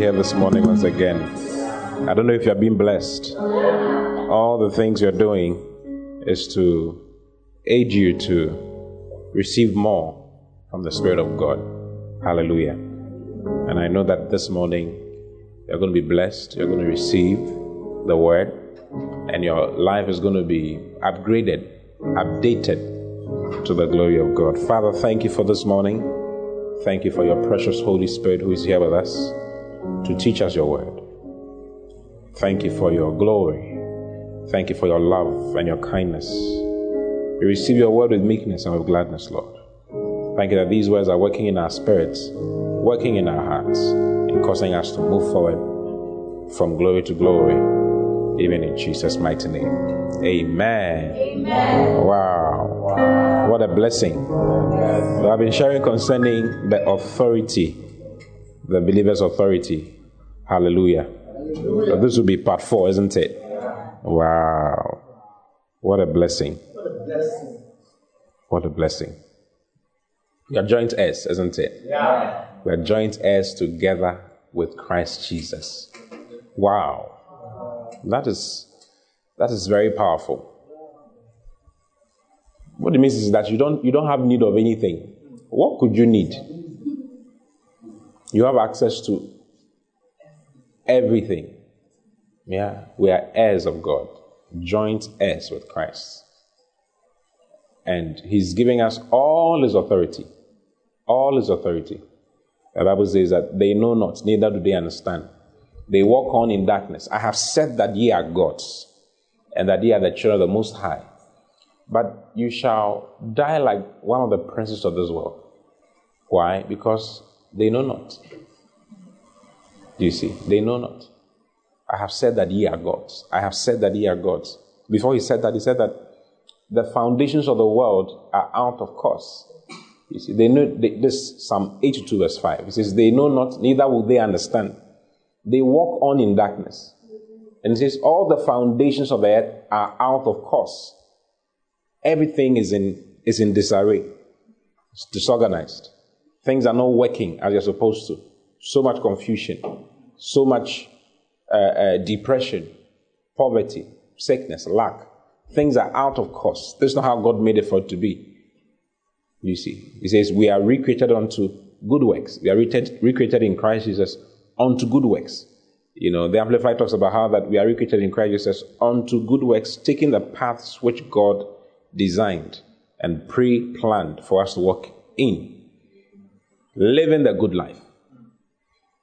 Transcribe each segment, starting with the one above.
Here this morning once again. I don't know if you're being blessed. All the things you're doing is to aid you to receive more from the Spirit of God. Hallelujah. And I know that this morning you're going to be blessed, you're going to receive the word, and your life is going to be upgraded, updated to the glory of God. Father, thank you for this morning. Thank you for your precious Holy Spirit who is here with us to teach us your word. Thank you for your glory. Thank you for your love and your kindness. We receive your word with meekness and with gladness, Lord. Thank you that these words are working in our spirits, working in our hearts, and causing us to move forward from glory to glory, even in Jesus' mighty name. Amen. Amen. Wow. What a blessing. I've been sharing concerning the authority, the believer's authority. Hallelujah. So this will be part four, isn't it? Wow. What a blessing. What a blessing. We are joint heirs, isn't it? Yeah. We are joint heirs together with Christ Jesus. Wow. That is that is very powerful. What it means is that you don't you don't have need of anything. What could you need? You have access to everything. Yeah, we are heirs of God, joint heirs with Christ. And He's giving us all His authority. All His authority. The Bible says that they know not, neither do they understand. They walk on in darkness. I have said that ye are gods, and that ye are the children of the Most High. But you shall die like one of the princes of this world. Why? Because they know not. Do you see? They know not. I have said that ye are gods. I have said that ye are gods. Before he said that, he said that the foundations of the world are out of course. You see, they know they, this Psalm 82, verse 5. It says, They know not, neither will they understand. They walk on in darkness. And it says, All the foundations of the earth are out of course. Everything is in is in disarray. It's disorganized. Things are not working as you're supposed to. So much confusion, so much uh, uh, depression, poverty, sickness, lack. Things are out of course. That's not how God made it for it to be. You see, He says, We are recreated unto good works. We are recreated in Christ Jesus unto good works. You know, the Amplified talks about how that we are recreated in Christ Jesus unto good works, taking the paths which God designed and pre planned for us to walk in. Living the good life.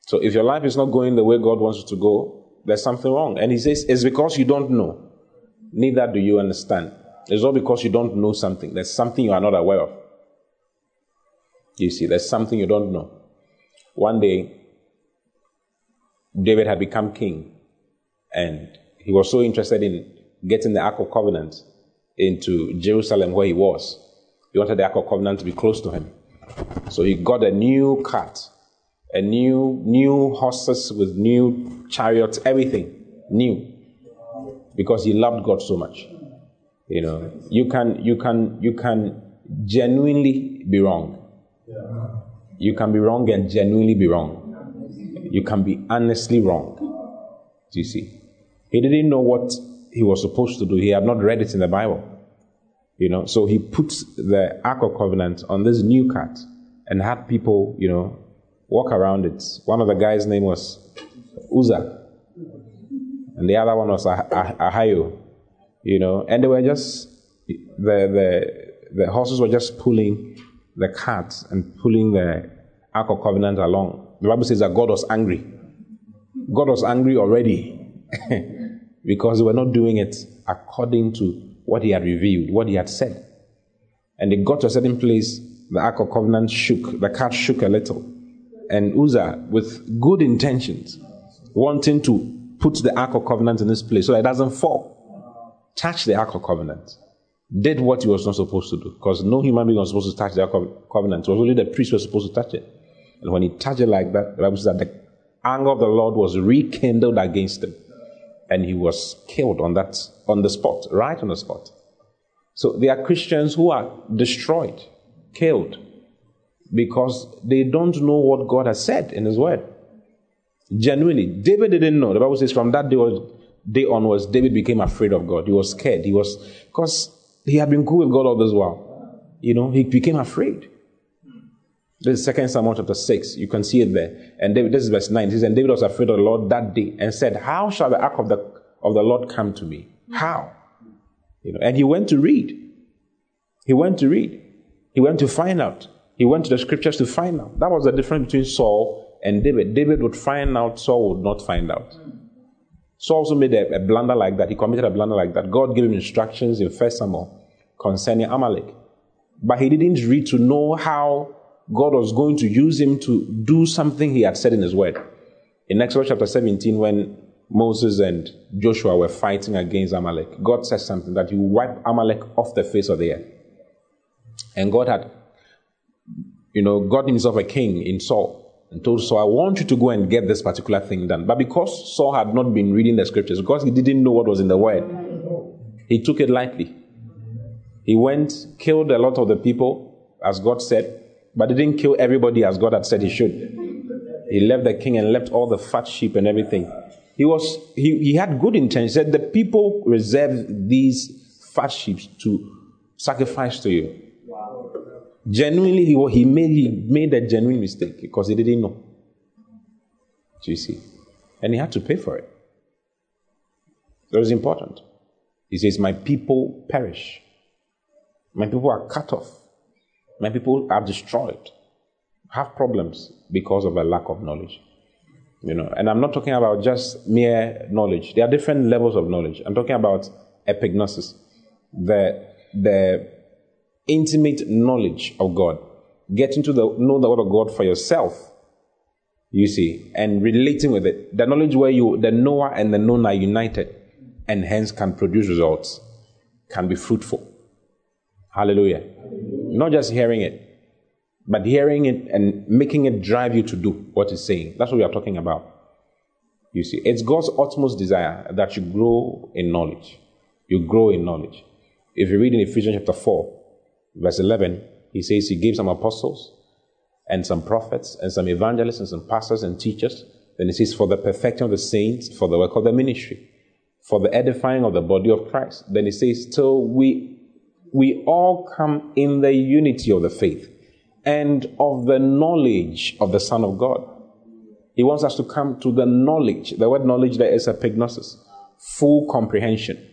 So if your life is not going the way God wants it to go, there's something wrong. And he says, it's because you don't know. Neither do you understand. It's not because you don't know something. There's something you are not aware of. You see, there's something you don't know. One day, David had become king, and he was so interested in getting the Ark of Covenant into Jerusalem where he was. He wanted the Ark of Covenant to be close to him. So he got a new cart, a new new horses with new chariots, everything new. Because he loved God so much. You know, you can you can you can genuinely be wrong. You can be wrong and genuinely be wrong. You can be honestly wrong. Do you see? He didn't know what he was supposed to do. He had not read it in the Bible. You know, so he put the Ark of Covenant on this new cart and had people, you know, walk around it. One of the guys' name was Uzzah, and the other one was ah- ah- Ahio. You know, and they were just the the the horses were just pulling the cart and pulling the Ark of Covenant along. The Bible says that God was angry. God was angry already because they were not doing it according to what He had revealed, what He had said. And they got to a certain place, the Ark of Covenant shook, the cart shook a little. And Uzzah, with good intentions, wanting to put the Ark of Covenant in this place so it doesn't fall, touched the Ark of Covenant did what he was not supposed to do because no human being was supposed to touch the Ark of covenant. It was only the priest was supposed to touch it. And when he touched it like that, the Bible says that the anger of the Lord was rekindled against him. And he was killed on that, on the spot, right on the spot. So there are Christians who are destroyed, killed, because they don't know what God has said in his word. Genuinely. David didn't know. The Bible says from that day, day onwards, David became afraid of God. He was scared. He was, because he had been cool with God all this while. You know, he became afraid. This is Second Samuel chapter 6. You can see it there. And David, this is verse 9. He says, And David was afraid of the Lord that day and said, How shall the ark of the, of the Lord come to me? How? You know, and he went to read. He went to read. He went to find out. He went to the scriptures to find out. That was the difference between Saul and David. David would find out, Saul would not find out. Saul also made a, a, blunder like that. He committed a blunder like that. God gave him instructions in First Samuel concerning Amalek. But he didn't read to know how God was going to use him to do something he had said in his word. In Exodus chapter 17, when Moses and Joshua were fighting against Amalek, God said something that you wipe Amalek off the face of the earth. And God had, you know, got himself a king in Saul and told Saul, I want you to go and get this particular thing done. But because Saul had not been reading the scriptures, because he didn't know what was in the word, he took it lightly. He went, killed a lot of the people, as God said, but he didn't kill everybody as God had said he should. He left the king and left all the fat sheep and everything. He was he, he had good intentions. He said the people reserved these fat sheep to sacrifice to you. Genuinely, he, he, made, he made a genuine mistake because he didn't know. Do you see? And he had to pay for it. That was important. He says, My people perish. My people are cut off. My people are destroyed. Have problems because of a lack of knowledge. You know, and I'm not talking about just mere knowledge. There are different levels of knowledge. I'm talking about epignosis, the the intimate knowledge of God. Getting to the, know the word of God for yourself, you see, and relating with it. The knowledge where you, the knower and the known are united and hence can produce results, can be fruitful. Hallelujah. Hallelujah. Not just hearing it, but hearing it and making it drive you to do what it's saying. That's what we are talking about. You see, it's God's utmost desire that you grow in knowledge. You grow in knowledge. If you read in Ephesians chapter 4, verse 11, he says he gave some apostles and some prophets and some evangelists and some pastors and teachers. Then he says, for the perfecting of the saints, for the work of the ministry, for the edifying of the body of Christ. Then he says, till we, we all come in the unity of the faith and of the knowledge of the Son of God. He wants us to come to the knowledge. The word knowledge there is a epignosis, full comprehension,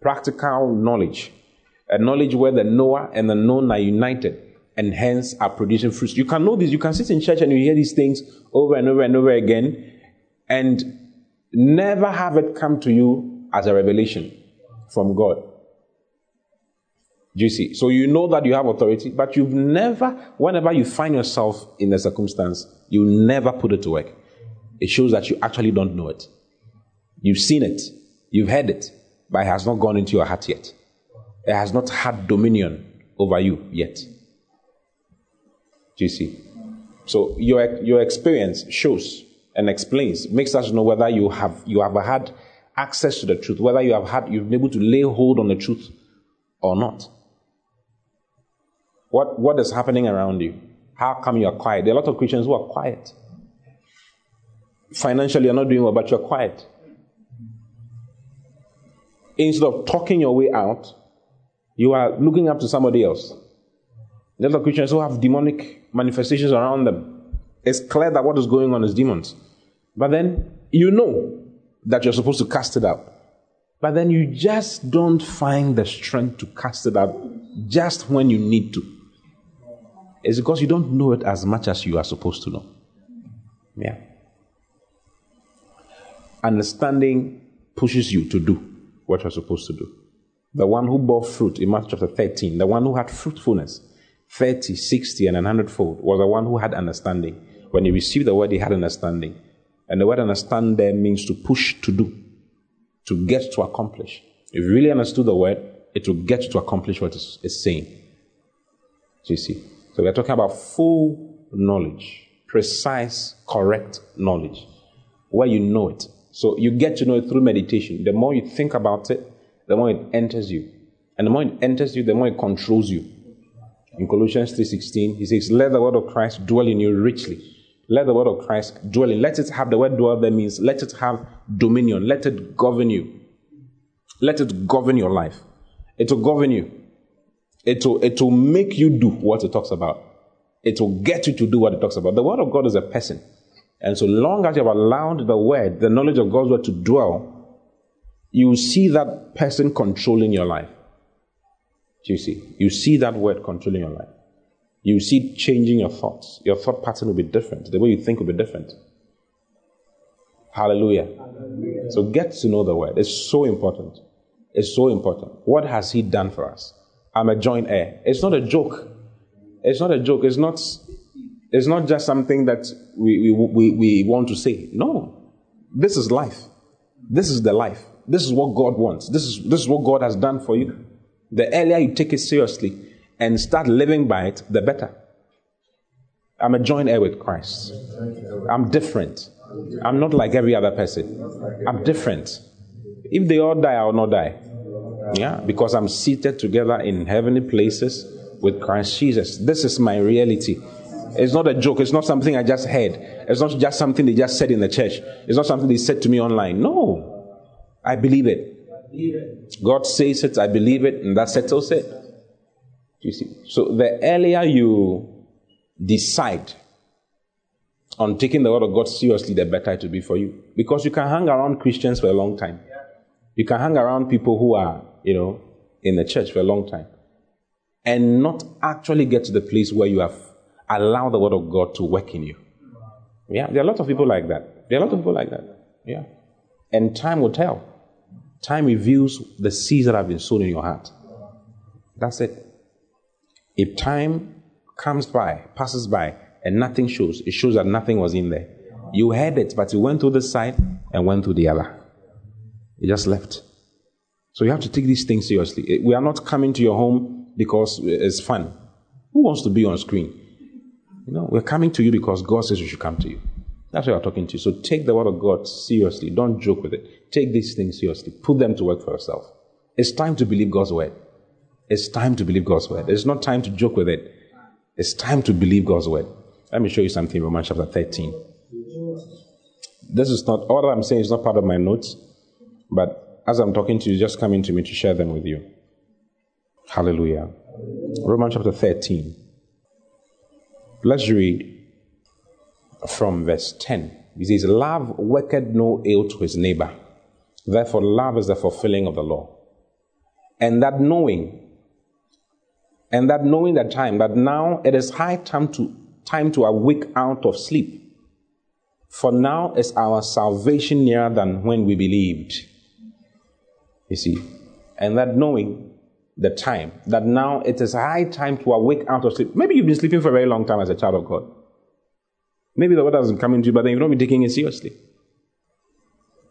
practical knowledge a knowledge where the knower and the known are united and hence are producing fruits. You can know this. You can sit in church and you hear these things over and over and over again and never have it come to you as a revelation from God. Do you see? So you know that you have authority, but you've never, whenever you find yourself in a circumstance, you never put it to work. It shows that you actually don't know it. You've seen it, you've heard it, but it has not gone into your heart yet. It has not had dominion over you yet. Do you see? So your, your experience shows and explains, makes us know whether you have you have had access to the truth, whether you have had you've been able to lay hold on the truth or not. What what is happening around you? How come you are quiet? There are a lot of Christians who are quiet. Financially, you're not doing well, but you're quiet. Instead of talking your way out, you are looking up to somebody else. There are Christians who have demonic manifestations around them. It's clear that what is going on is demons. But then you know that you're supposed to cast it out. But then you just don't find the strength to cast it out just when you need to. It's because you don't know it as much as you are supposed to know. Yeah. Understanding pushes you to do what you're supposed to do. The one who bore fruit in Matthew chapter 13, the one who had fruitfulness, 30, 60, and 100 fold, was the one who had understanding. When he received the word, he had understanding. And the word understand there means to push to do, to get to accomplish. If you really understood the word, it will get you to accomplish what it's saying. So you see. So we're talking about full knowledge, precise, correct knowledge, where you know it. So you get to know it through meditation. The more you think about it, the more it enters you. And the more it enters you, the more it controls you. In Colossians 3.16, he says, Let the word of Christ dwell in you richly. Let the word of Christ dwell in. Let it have the word dwell that means let it have dominion. Let it govern you. Let it govern your life. It will govern you. It will, it will make you do what it talks about. It will get you to do what it talks about. The word of God is a person. And so long as you have allowed the word, the knowledge of God's word to dwell, you see that person controlling your life. Do you see? You see that word controlling your life. You see changing your thoughts. Your thought pattern will be different. The way you think will be different. Hallelujah. Hallelujah. So get to know the word. It's so important. It's so important. What has he done for us? I'm a joint heir. It's not a joke. It's not a joke. It's not, it's not just something that we, we, we, we want to say. No. This is life. This is the life. This is what God wants. This is, this is what God has done for you. The earlier you take it seriously and start living by it, the better. I'm a joint heir with Christ. I'm different. I'm not like every other person. I'm different. If they all die, I will not die. Yeah, because I'm seated together in heavenly places with Christ Jesus. This is my reality. It's not a joke. It's not something I just heard. It's not just something they just said in the church. It's not something they said to me online. No. I believe it. God says it, I believe it, and that settles it. You see? So the earlier you decide on taking the word of God seriously, the better it will be for you. Because you can hang around Christians for a long time. You can hang around people who are, you know, in the church for a long time and not actually get to the place where you have allowed the word of God to work in you. Yeah, there are a lot of people like that. There are a lot of people like that. Yeah. And time will tell. Time reveals the seeds that have been sown in your heart. That's it. If time comes by, passes by, and nothing shows, it shows that nothing was in there. You heard it, but you went through the side and went through the other. You just left. So you have to take these things seriously. Eh, we are not coming to your home because eh, it's fun. Who wants to be on screen? You know, we're coming to you because God says we should come to you. That's why I'm talking to you. So take the word of God seriously. Don't joke with it. Take these things seriously. Put them to work for yourself. It's time to believe God's word. It's time to believe God's word. It's not time to joke with it. It's time to believe God's word. Let me show you something in Romans chapter 13. This is not, all that I'm saying is not part of my notes, but as I'm talking to you, just coming to me to share them with you. Hallelujah. Romans chapter 13. Let's read from verse 10. He says, Love worketh no ill to his neighbor. Therefore, love is the fulfilling of the law. And that knowing and that knowing the time that now it is high time to time to awake out of sleep. For now is our salvation nearer than when we believed. You see, and that knowing the time that now it is high time to awake out of sleep. Maybe you've been sleeping for a very long time as a child of God. Maybe the word hasn't come into you, but then you don't be taking it seriously.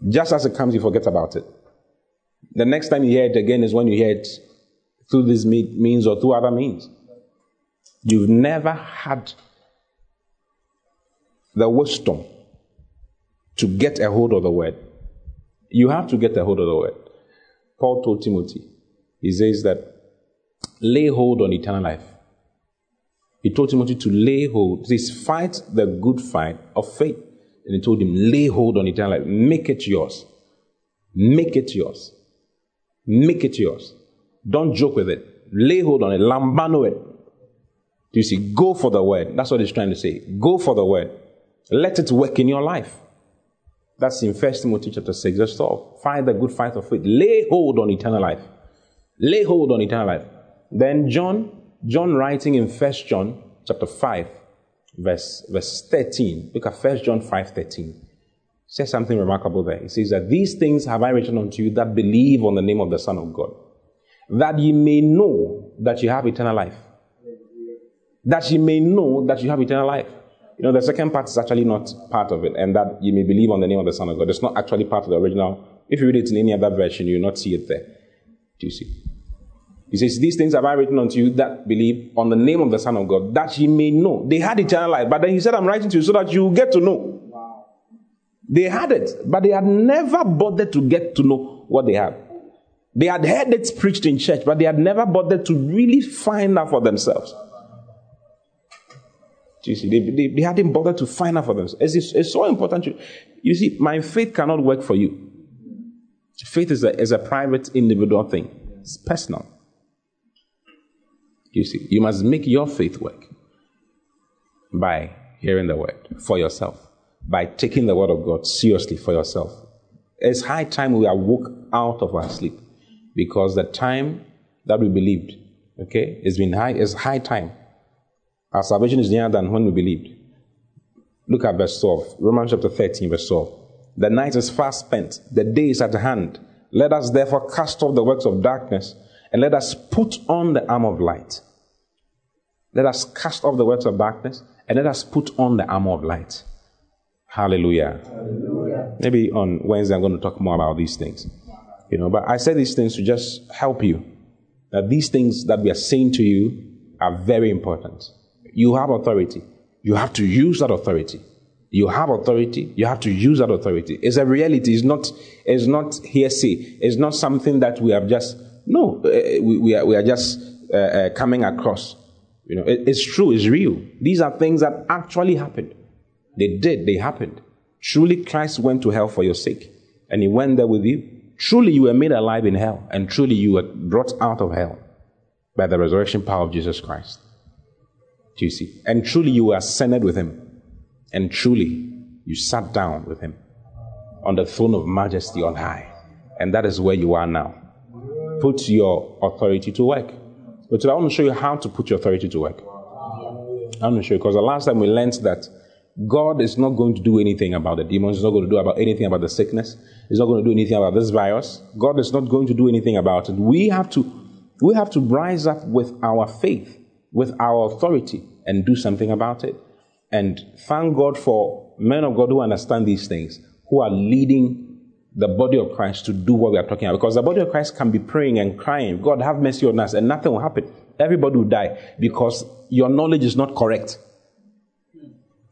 Just as it comes, you forget about it. The next time you hear it again is when you hear it through these means or through other means. You've never had the wisdom to get a hold of the word. You have to get a hold of the word. Paul told Timothy, he says that lay hold on eternal life. He told Timothy to lay hold. this fight the good fight of faith. And he told him, lay hold on eternal life. Make it yours. Make it yours. Make it yours. Don't joke with it. Lay hold on it. Lambano it. Do you see? Go for the word. That's what he's trying to say. Go for the word. Let it work in your life. That's in 1 Timothy chapter 6, verse 12. Fight the good fight of faith. Lay hold on eternal life. Lay hold on eternal life. Then John, John writing in 1 John chapter 5, verse, verse 13. Look at 1 John 5, 13. Says something remarkable there. He says that these things have I written unto you that believe on the name of the Son of God, that ye may know that you have eternal life. That ye may know that you have eternal life. You know, the second part is actually not part of it, and that you may believe on the name of the Son of God. It's not actually part of the original. If you read it in any other version, you will not see it there. Do you see? He says, These things have I written unto you that believe on the name of the Son of God, that ye may know. They had eternal life, but then he said, I'm writing to you so that you get to know. Wow. They had it, but they had never bothered to get to know what they had. They had heard it preached in church, but they had never bothered to really find out for themselves. You see, they, they, they hadn't bothered to find out for themselves. It's, it's so important. To, you see, my faith cannot work for you. Faith is a, is a private, individual thing, it's personal. You see, you must make your faith work by hearing the word for yourself, by taking the word of God seriously for yourself. It's high time we awoke out of our sleep because the time that we believed, okay, it's been high, it's high time our salvation is nearer than when we believed. Look at verse 12. Romans chapter 13, verse 12. The night is fast spent, the day is at hand. Let us therefore cast off the works of darkness and let us put on the armor of light. Let us cast off the works of darkness and let us put on the armor of light. Hallelujah. Hallelujah. Maybe on Wednesday I'm going to talk more about these things. You know, but I say these things to just help you. That these things that we are saying to you are very important. You have authority. You have to use that authority. You have authority. You have to use that authority. It's a reality. It's not, it's not hearsay. It's not something that we have just, no, uh, we, we, are, we are just uh, uh, coming across. You know, it, it's true. It's real. These are things that actually happened. They did. They happened. Truly, Christ went to hell for your sake. And he went there with you. Truly, you were made alive in hell. And truly, you were brought out of hell by the resurrection power of Jesus Christ. Do you see? And truly you were ascended with him. And truly you sat down with him on the throne of majesty on high. And that is where you are now. Put your authority to work. But today I want to show you how to put your authority to work. I want to show you because the last time we learned that God is not going to do anything about the demons. He's not going to do about anything about the sickness. He's not going to do anything about this virus. God is not going to do anything about it. We have to, we have to rise up with our faith with our authority and do something about it. And thank God for men of God who understand these things, who are leading the body of Christ to do what we are talking about. Because the body of Christ can be praying and crying, God have mercy on us, and nothing will happen. Everybody will die because your knowledge is not correct.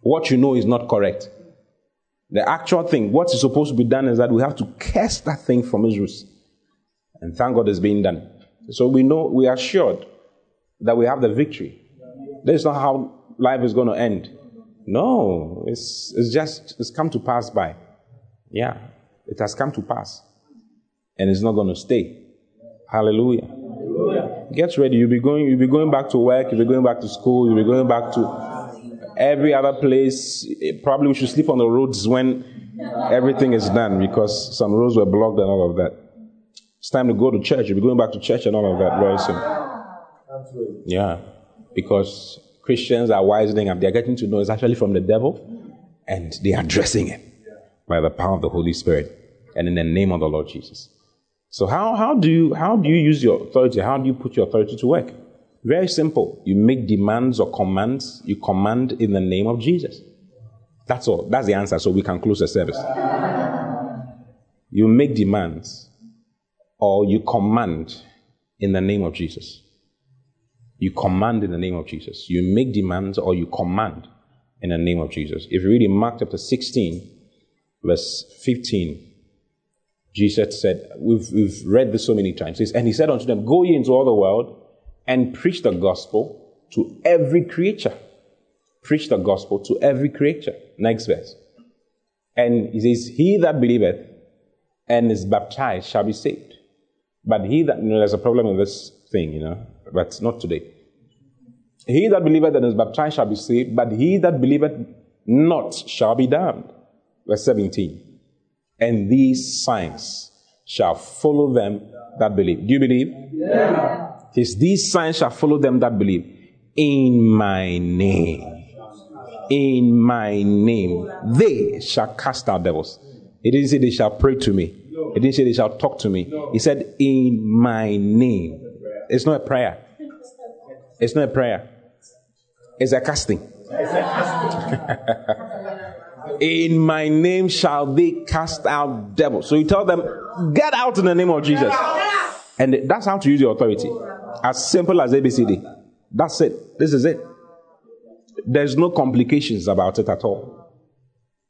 What you know is not correct. The actual thing, what is supposed to be done is that we have to cast that thing from roots. And thank God it's being done. So we know, we are assured that we have the victory. That's not how life is going to end. No, it's, it's just, it's come to pass by. Yeah, it has come to pass. And it's not going to stay. Hallelujah. Hallelujah. Get ready. You'll be going, you'll be going back to work, you'll be going back to school, you'll be going back to every other place. Probably we should sleep on the roads when everything is done because some roads were blocked and all of that. It's time to go to church. You'll be going back to church and all of that very soon. Yeah, because Christians are wisening up. They're getting to know it's actually from the devil, and they are addressing it by the power of the Holy Spirit and in the name of the Lord Jesus. So how, how do you how do you use your authority? How do you put your authority to work? Very simple. You make demands or commands. You command in the name of Jesus. That's all. That's the answer. So we can close the service. You make demands or you command in the name of Jesus. You command in the name of Jesus. You make demands or you command in the name of Jesus. If you read in Mark chapter 16, verse 15, Jesus said, we've, we've read this so many times, and he said unto them, Go ye into all the world and preach the gospel to every creature. Preach the gospel to every creature. Next verse. And he says, He that believeth and is baptized shall be saved. But he that, you know, there's a problem in this thing, you know but not today. He that believeth and is baptized shall be saved, but he that believeth not shall be damned. Verse 17. And these signs shall follow them that believe. Do you believe? Yeah. Says, these signs shall follow them that believe. In my name. In my name. They shall cast out devils. He didn't say they shall pray to me. He didn't say they shall talk to me. He said, In my name. It's not a prayer. It's not a prayer. It's a casting. in my name shall they cast out devils. So you tell them, get out in the name of Jesus. And that's how to use your authority. As simple as ABCD. That's it. This is it. There's no complications about it at all.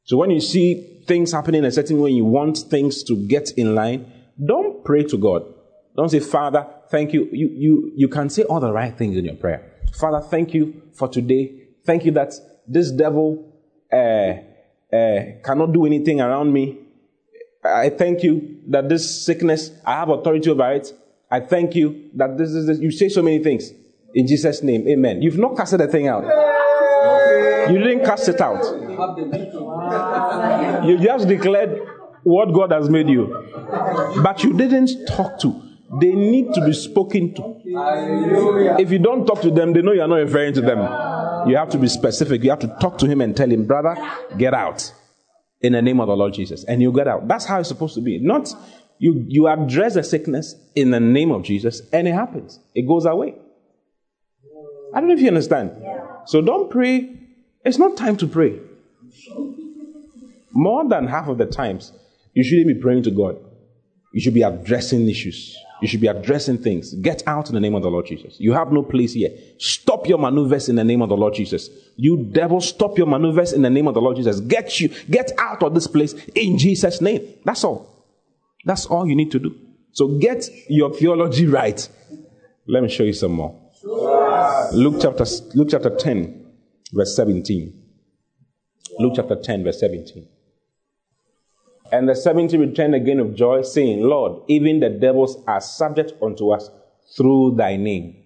So when you see things happening a certain way, you want things to get in line, don't pray to God. Don't say, Father, thank you. You, you, you can say all the right things in your prayer. Father, thank you for today. Thank you that this devil uh, uh, cannot do anything around me. I thank you that this sickness, I have authority over it. I thank you that this is, this. you say so many things. In Jesus' name, amen. You've not casted the thing out. You didn't cast it out. You just declared what God has made you. But you didn't talk to. They need to be spoken to. If you don't talk to them, they know you're not referring to them. You have to be specific. You have to talk to him and tell him, brother, get out in the name of the Lord Jesus. And you get out. That's how it's supposed to be. Not you, you address the sickness in the name of Jesus and it happens. It goes away. I don't know if you understand. So don't pray. It's not time to pray. More than half of the times, you shouldn't be praying to God. You should be addressing issues. You should be addressing things. Get out in the name of the Lord Jesus. You have no place here. Stop your maneuvers in the name of the Lord Jesus. You devil, stop your maneuvers in the name of the Lord Jesus. Get you, get out of this place in Jesus' name. That's all. That's all you need to do. So get your theology right. Let me show you some more. Luke chapter, Luke chapter 10, verse 17. Luke chapter 10, verse 17. And the seventy returned again of joy, saying, Lord, even the devils are subject unto us through thy name.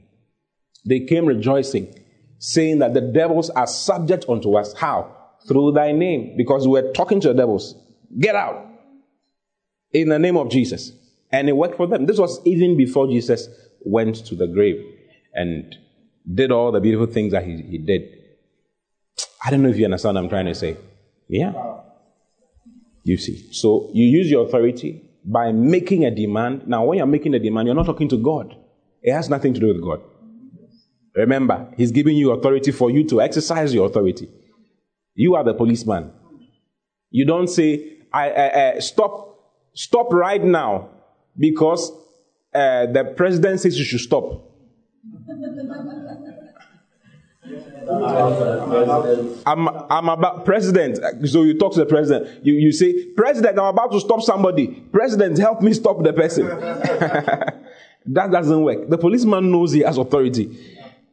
They came rejoicing, saying that the devils are subject unto us. How? Through thy name. Because we were talking to the devils. Get out. In the name of Jesus. And it worked for them. This was even before Jesus went to the grave and did all the beautiful things that he, he did. I don't know if you understand what I'm trying to say. Yeah. You see. So you use your authority by making a demand. Now, when you're making a demand, you're not talking to God. It has nothing to do with God. Remember, He's giving you authority for you to exercise your authority. You are the policeman. You don't say, I, stop, stop right now because uh, the president says you should stop. I'm, I'm about president. So you talk to the president. You, you say, President, I'm about to stop somebody. President, help me stop the person. that doesn't work. The policeman knows he has authority.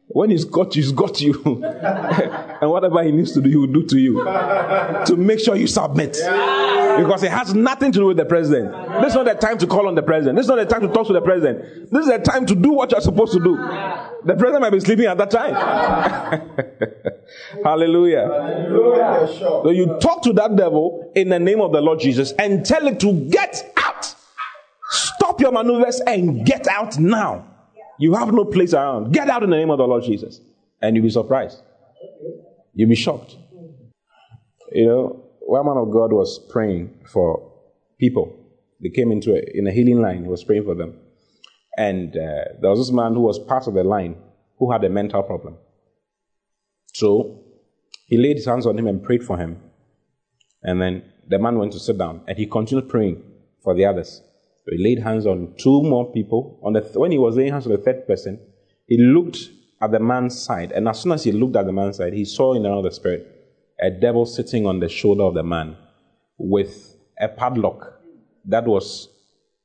When he's got you, he's got you. and whatever he needs to do, he will do to you. to make sure you submit. Because it has nothing to do with the president. This is not the time to call on the president. This is not the time to talk to the president. This is the time to do what you're supposed to do. The president might be sleeping at that time. Hallelujah. Hallelujah. So you talk to that devil in the name of the Lord Jesus and tell it to get out. Stop your maneuvers and get out now. You have no place around. Get out in the name of the Lord Jesus. And you'll be surprised. You'll be shocked. You know, one man of God was praying for people. They came into a, in a healing line. He was praying for them. And uh, there was this man who was part of the line who had a mental problem. So he laid his hands on him and prayed for him. And then the man went to sit down and he continued praying for the others. So he laid hands on two more people. On the th- when he was laying hands on the third person, he looked at the man's side. And as soon as he looked at the man's side, he saw in the spirit a devil sitting on the shoulder of the man with a padlock that was,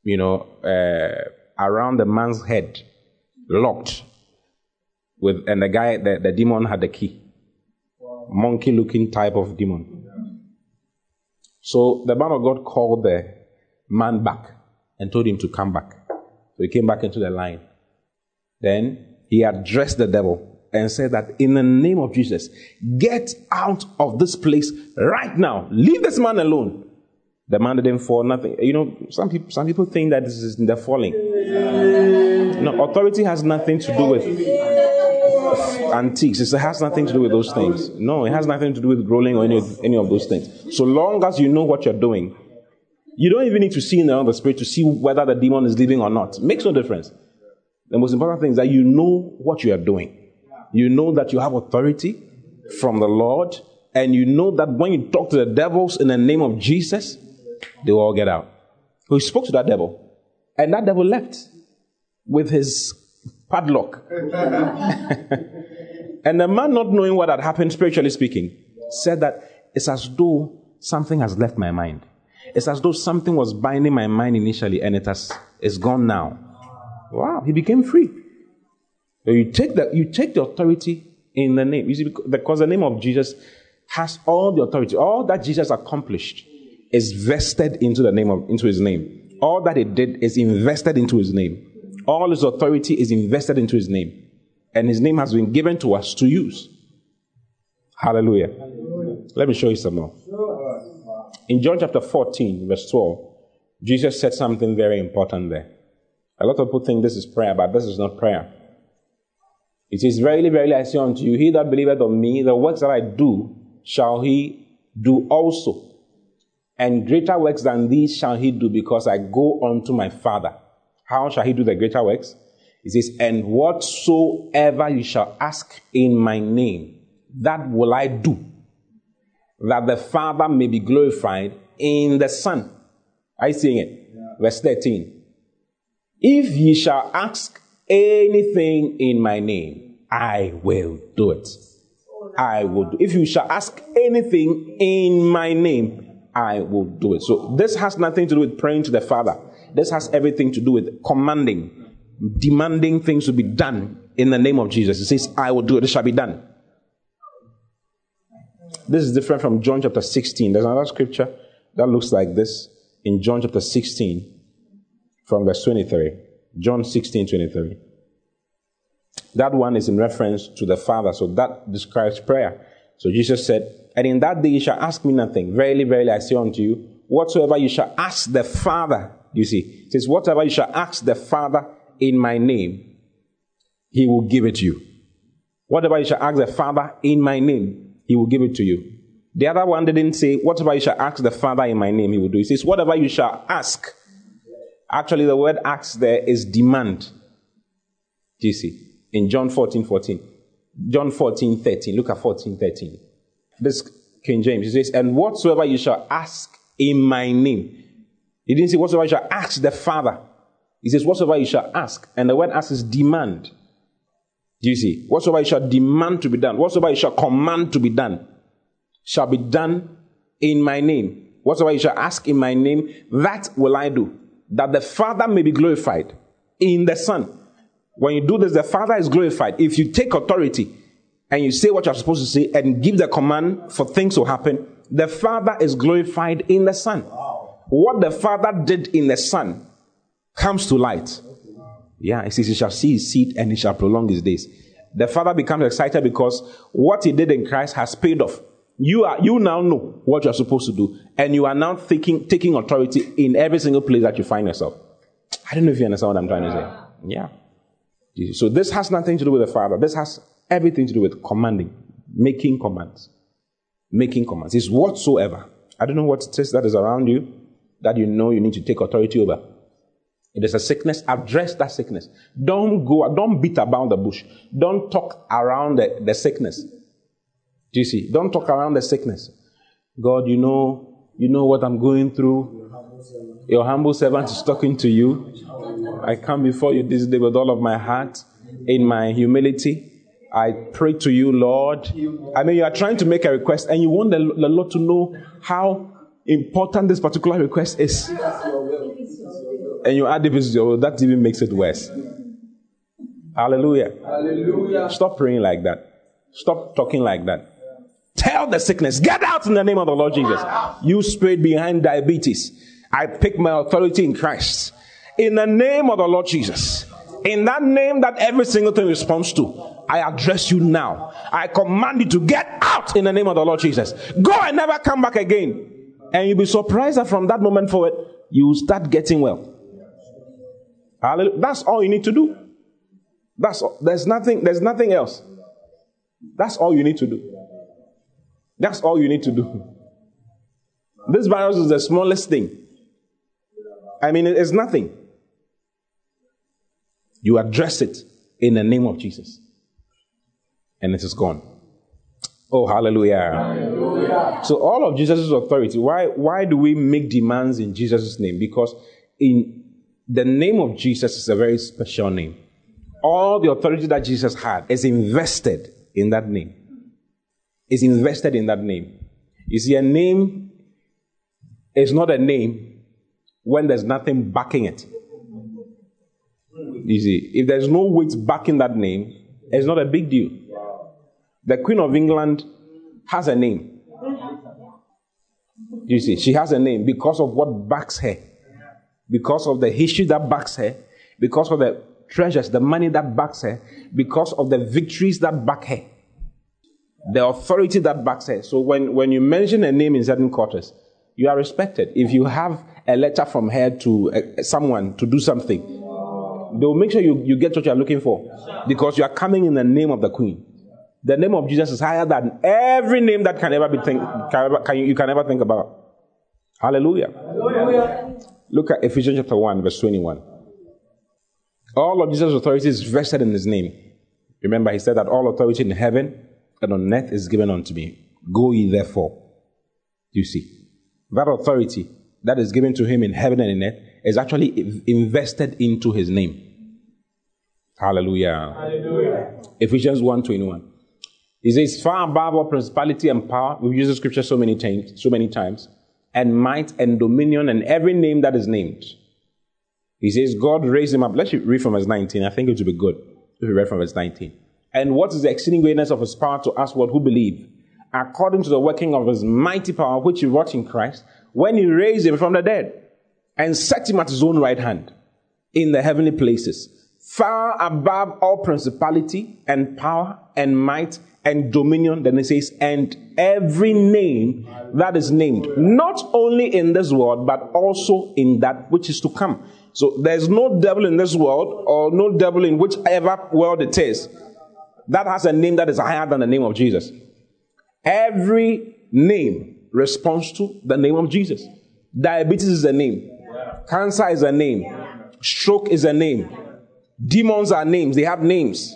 you know, uh, around the man's head, locked. With and the guy, the, the demon had the key. Monkey-looking type of demon. So the man of God called the man back and told him to come back. So he came back into the line. Then he addressed the devil and said that in the name of Jesus, get out of this place right now. Leave this man alone. The man didn't fall, nothing. You know, some people, some people think that this is the falling. No, authority has nothing to do with antiques. It has nothing to do with those things. No, it has nothing to do with rolling or any, any of those things. So long as you know what you're doing, you don't even need to see in the the spirit to see whether the demon is leaving or not. It makes no difference. The most important thing is that you know what you are doing. You know that you have authority from the Lord, and you know that when you talk to the devils in the name of Jesus, they will all get out. He spoke to that devil, and that devil left with his padlock. and the man, not knowing what had happened, spiritually speaking, said that it's as though something has left my mind. It's as though something was binding my mind initially, and it has it's gone now. Wow, he became free. You take the you take the authority in the name. You see, because the name of Jesus has all the authority, all that Jesus accomplished is vested into the name of into his name. All that he did is invested into his name. All his authority is invested into his name. And his name has been given to us to use. Hallelujah. Hallelujah. Let me show you some more. In John chapter 14, verse 12, Jesus said something very important there. A lot of people think this is prayer, but this is not prayer. It is verily, verily, I say unto you, he that believeth on me, the works that I do, shall he do also and greater works than these shall he do because I go unto my Father. How shall he do the greater works? He says, And whatsoever you shall ask in my name, that will I do, that the Father may be glorified in the Son. Are you seeing it? Yeah. Verse 13. If ye shall ask anything in my name, I will do it. I will do. If you shall ask anything in my name, I will do it. So this has nothing to do with praying to the Father. This has everything to do with commanding, demanding things to be done in the name of Jesus. It says, I will do it, it shall be done. This is different from John chapter 16. There's another scripture that looks like this in John chapter 16 from verse 23. John 16, 23. That one is in reference to the Father, so that describes prayer. So Jesus said, and in that day you shall ask me nothing. Verily, verily, I say unto you, whatsoever you shall ask the Father, you see, it says, whatever you shall ask the Father in my name, he will give it to you. Whatever you shall ask the Father in my name, he will give it to you. The other one didn't say, whatever you shall ask the Father in my name, he will do. He says, whatever you shall ask. Actually, the word ask there is demand. Do you see? In John 14, 14. John 14, 13. Look at 14, 13 this King James. He says, And whatsoever you shall ask in my name. He didn't say whatsoever you shall ask the Father. He says, Whatsoever you shall ask. And the word ask is demand. Do you see? Whatsoever you shall demand to be done, whatsoever you shall command to be done, shall be done in my name. Whatsoever you shall ask in my name, that will I do, that the Father may be glorified in the Son. When you do this, the Father is glorified. If you take authority, and you say what you're supposed to say and give the command for things to happen, the Father is glorified in the Son. What the Father did in the Son comes to light. Yeah, it says he shall see his seed and he shall prolong his days. The Father becomes excited because what he did in Christ has paid off. You are you now know what you're supposed to do, and you are now taking taking authority in every single place that you find yourself. I don't know if you understand what I'm trying to say. Yeah. So this has nothing to do with the Father. This has everything to do with commanding, making commands. Making commands. It's whatsoever. I don't know what it is that is around you that you know you need to take authority over. If there's a sickness, address that sickness. Don't go, don't beat about the bush. Don't talk around the, the sickness. Do you see? Don't talk around the sickness. God, you know, you know what I'm going through. Your humble servant is talking to you. I come before you this day with all of my heart in my humility. I pray to you, Lord. I mean, you are trying to make a request and you want the, the Lord to know how important this particular request is. And you add the this, that even makes it worse. Hallelujah. Hallelujah. Stop praying like that. Stop talking like that. Tell the sickness, get out in the name of the Lord Jesus. You spirit behind diabetes. I pick my authority in Christ. In the name of the Lord Jesus. In that name that every single thing responds to. I address you now. I command you to get out in the name of the Lord Jesus. Go and never come back again. And you'll be surprised that from that moment forward, you start getting well. That's all you need to do. That's all. There's nothing, there's nothing else. That's all you need to do. That's all you need to do. This virus is the smallest thing. I mean, it's nothing. You address it in the name of Jesus, and it is gone. Oh, hallelujah. hallelujah. So, all of Jesus' authority, why, why do we make demands in Jesus' name? Because in the name of Jesus is a very special name. All the authority that Jesus had is invested in that name. Is invested in that name. You see, a name is not a name when there's nothing backing it. You see, if there's no weight backing that name, it's not a big deal. The Queen of England has a name. You see, she has a name because of what backs her, because of the history that backs her, because of the treasures, the money that backs her, because of the victories that back her, the authority that backs her. So when, when you mention a name in certain quarters, you are respected. If you have a letter from her to uh, someone to do something, they will make sure you, you get what you are looking for because you are coming in the name of the queen. The name of Jesus is higher than every name that can ever be think, can, ever, can you, you can ever think about. Hallelujah. Hallelujah. Look at Ephesians chapter 1, verse 21. All of Jesus' authority is vested in his name. Remember, he said that all authority in heaven and on earth is given unto me. Go ye therefore. You see. That authority that is given to him in heaven and in earth is actually invested into his name. Hallelujah. Hallelujah. Ephesians 1 21. He says, far above all principality and power. We've used the scripture so many times, so many times, and might and dominion and every name that is named. He says, God raised him up. Let's read from verse 19. I think it would be good if we read from verse 19. And what is the exceeding greatness of his power to us what who believe? According to the working of his mighty power, which he wrought in Christ, when he raised him from the dead and set him at his own right hand in the heavenly places, far above all principality and power and might and dominion. Then it says, and every name that is named, not only in this world, but also in that which is to come. So there's no devil in this world or no devil in whichever world it is that has a name that is higher than the name of Jesus. Every name responds to the name of Jesus. Diabetes is a name. Cancer is a name. Stroke is a name. Demons are names. They have names.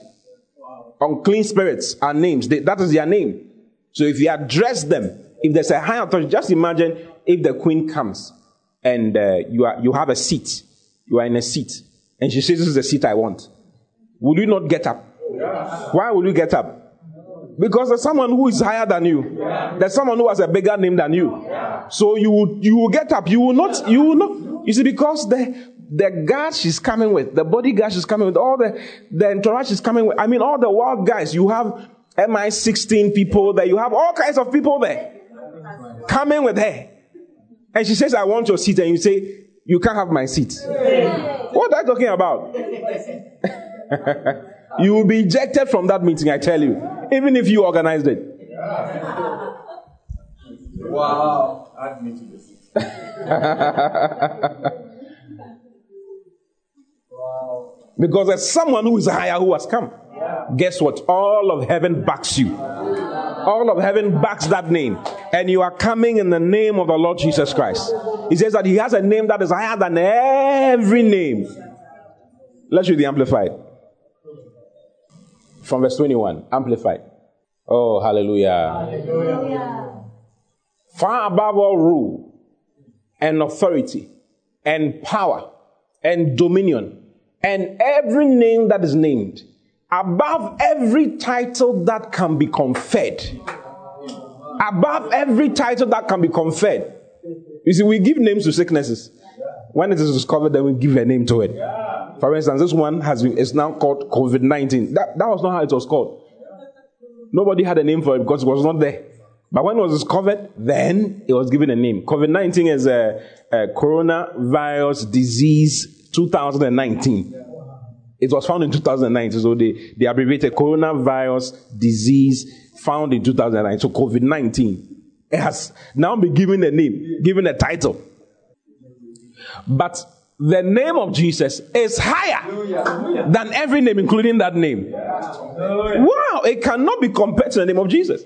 Unclean spirits are names. They, that is their name. So if you address them, if there's a high authority, just imagine if the queen comes and uh, you, are, you have a seat. You are in a seat. And she says, This is the seat I want. Will you not get up? Why will you get up? Because there's someone who is higher than you. There's someone who has a bigger name than you. So you will, you will get up. You will not, you will not, you see, because the, the guard she's coming with, the bodyguard she's coming with, all the, the entourage she's coming with, I mean, all the wild guys, you have MI16 people there, you have all kinds of people there coming with her. And she says, I want your seat. And you say, You can't have my seat. What are you talking about? You will be ejected from that meeting, I tell you, even if you organized it. Wow. Add me to this. Because there's someone who is higher who has come. Yeah. Guess what? All of heaven backs you. All of heaven backs that name. And you are coming in the name of the Lord Jesus Christ. He says that he has a name that is higher than every name. Let's read the Amplified from verse 21, amplified. Oh, hallelujah. hallelujah. Far above all rule and authority and power and dominion and every name that is named, above every title that can be conferred. Above every title that can be conferred. You see, we give names to sicknesses. When it is discovered, then we give a name to it. For instance, this one has been is now called COVID 19. That, that was not how it was called. Nobody had a name for it because it was not there. But when it was discovered, then it was given a name. COVID 19 is a, a, coronavirus disease 2019. It was found in 2009, so they, they abbreviated coronavirus disease found in 2009. So COVID 19 has now been given a name, given a title. But the name of Jesus is higher than every name, including that name. Wow, it cannot be compared to the name of Jesus.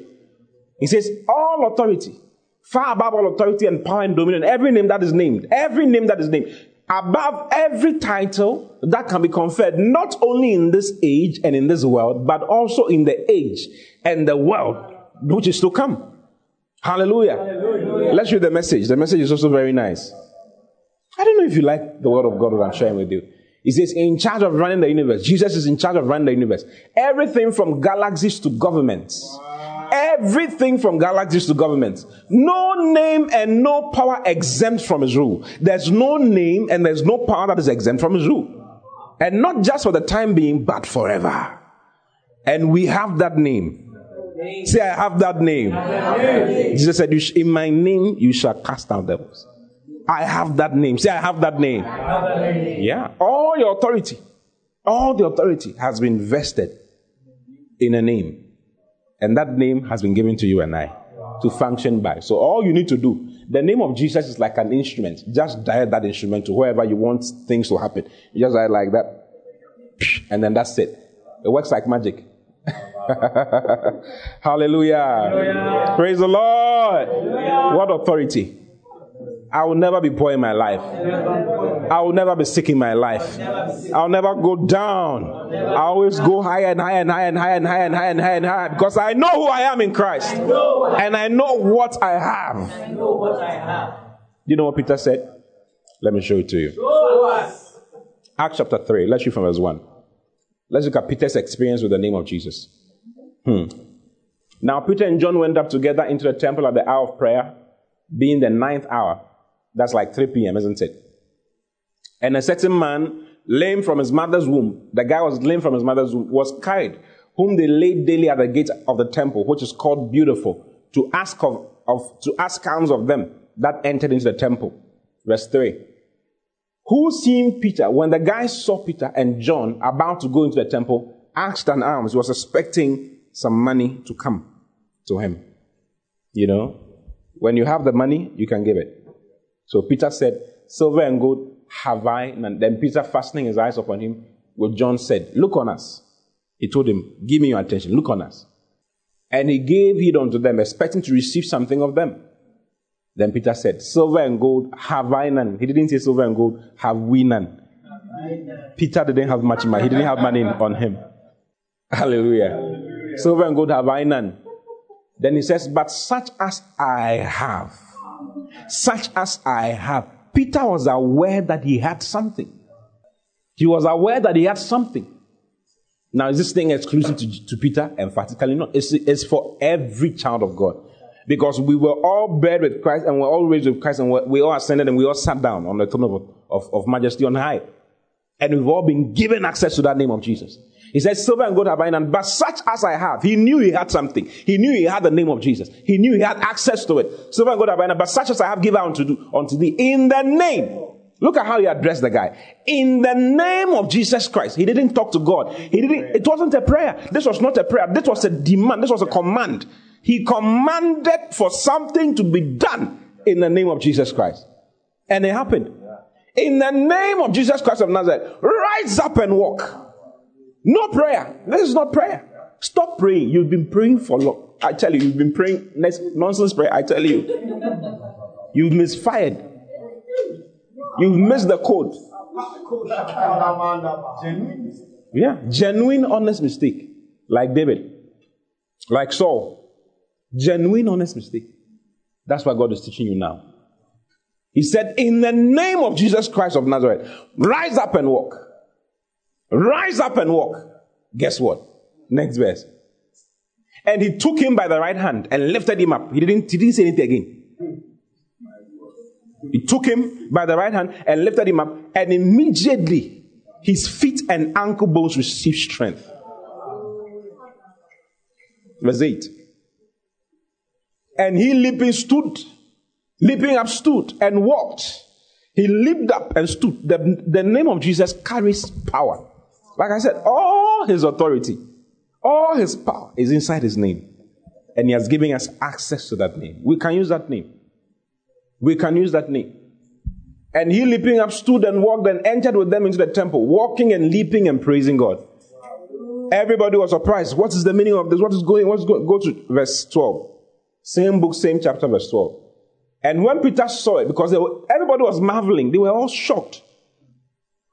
He says, All authority, far above all authority and power and dominion, every name that is named, every name that is named, above every title that can be conferred, not only in this age and in this world, but also in the age and the world which is to come. Hallelujah. Hallelujah. Let's read the message. The message is also very nice. I don't know if you like the word of God that I'm sharing with you. He says, in charge of running the universe. Jesus is in charge of running the universe. Everything from galaxies to governments. Everything from galaxies to governments. No name and no power exempt from his rule. There's no name and there's no power that is exempt from his rule. And not just for the time being, but forever. And we have that name. Say, I have that name. Jesus said, In my name you shall cast out devils. I have that name. Say, I have that name. Have that name. Yeah. All your authority, all the authority has been vested in a name. And that name has been given to you and I to function by. So all you need to do, the name of Jesus is like an instrument. Just dial that instrument to wherever you want things to happen. You just dial like that. And then that's it. It works like magic. Hallelujah. Hallelujah. Praise the Lord. Hallelujah. What authority? I will never be poor in my life. I will never be sick in my life. I'll never go down. I always go higher and higher and higher and higher and higher and higher and higher and higher because I know who I am in Christ. And I know what I have. Do you know what Peter said? Let me show it to you. Acts chapter 3. Let's read from verse 1. Let's look at Peter's experience with the name of Jesus. Hmm. Now, Peter and John went up together into the temple at the hour of prayer, being the ninth hour. That's like 3 p.m., isn't it? And a certain man, lame from his mother's womb, the guy was lame from his mother's womb, was carried, whom they laid daily at the gate of the temple, which is called Beautiful, to ask of, of to ask alms of them that entered into the temple. Verse 3. Who seeing Peter, when the guy saw Peter and John about to go into the temple, asked an alms, he was expecting some money to come to him. You know, when you have the money, you can give it. So Peter said, Silver and gold have I. And then Peter, fastening his eyes upon him, what John said, Look on us. He told him, Give me your attention, look on us. And he gave heed unto them, expecting to receive something of them. Then Peter said, Silver and gold have I none. He didn't say silver and gold have we none. Peter didn't have much money. He didn't have money on him. Hallelujah. Hallelujah. Silver and gold have I none. Then he says, But such as I have such as I have. Peter was aware that he had something. He was aware that he had something. Now, is this thing exclusive to, to Peter? Emphatically not. It's, it's for every child of God. Because we were all buried with Christ and we're all raised with Christ and we all ascended and we all sat down on the throne of, of, of majesty on high. And we've all been given access to that name of Jesus. He said, Silver and gold have I none, but such as I have. He knew he had something. He knew he had the name of Jesus. He knew he had access to it. Silver and gold have I none, but such as I have given unto, unto thee in the name. Look at how he addressed the guy. In the name of Jesus Christ. He didn't talk to God. He didn't, it wasn't a prayer. This was not a prayer. This was a demand. This was a command. He commanded for something to be done in the name of Jesus Christ. And it happened. In the name of Jesus Christ of Nazareth, rise up and walk. No prayer. This is not prayer. Stop praying. You've been praying for long. I tell you, you've been praying nonsense prayer. I tell you. You've misfired. You've missed the code. Yeah, genuine, honest mistake. Like David. Like Saul. Genuine, honest mistake. That's what God is teaching you now. He said, In the name of Jesus Christ of Nazareth, rise up and walk. Rise up and walk. Guess what? Next verse. And he took him by the right hand and lifted him up. He didn't, he didn't say anything again. He took him by the right hand and lifted him up, and immediately his feet and ankle bones received strength. Verse 8. And he leaping stood, leaping up stood and walked. He leaped up and stood. The, the name of Jesus carries power. Like I said, all his authority, all his power is inside his name. And he has given us access to that name. We can use that name. We can use that name. And he leaping up stood and walked and entered with them into the temple, walking and leaping and praising God. Everybody was surprised. What is the meaning of this? What is going? What's going? Go to verse 12. Same book, same chapter, verse 12. And when Peter saw it, because were, everybody was marveling, they were all shocked.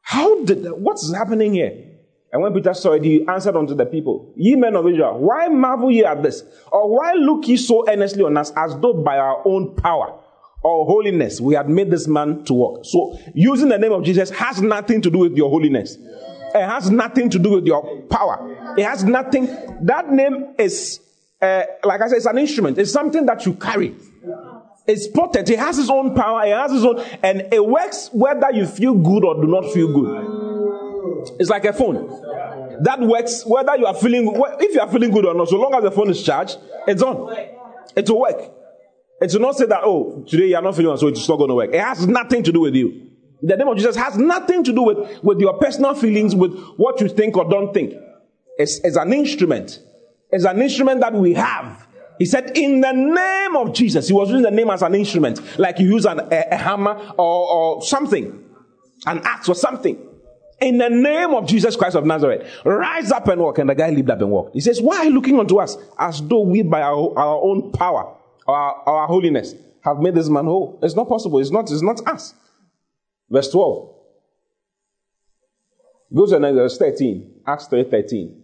How did that, what's happening here? And when Peter saw it, he answered unto the people, Ye men of Israel, why marvel ye at this? Or why look ye so earnestly on us as though by our own power or holiness we had made this man to walk? So using the name of Jesus has nothing to do with your holiness. It has nothing to do with your power. It has nothing. That name is, uh, like I said, it's an instrument. It's something that you carry. It's potent. It has its own power. It has its own, and it works whether you feel good or do not feel good. It's like a phone. That works whether you are feeling, if you are feeling good or not. So long as the phone is charged, it's on. It will work. It will not say that, oh, today you are not feeling well, so it's not going to work. It has nothing to do with you. The name of Jesus has nothing to do with, with your personal feelings, with what you think or don't think. It's, it's an instrument. It's an instrument that we have he said, in the name of Jesus. He was using the name as an instrument, like you use an, a, a hammer or, or something, an axe or something. In the name of Jesus Christ of Nazareth, rise up and walk. And the guy leaped up and walked. He says, Why are you looking unto us as though we, by our, our own power, our, our holiness, have made this man whole? It's not possible. It's not, it's not us. Verse 12. Go to verse 13. Acts 3 13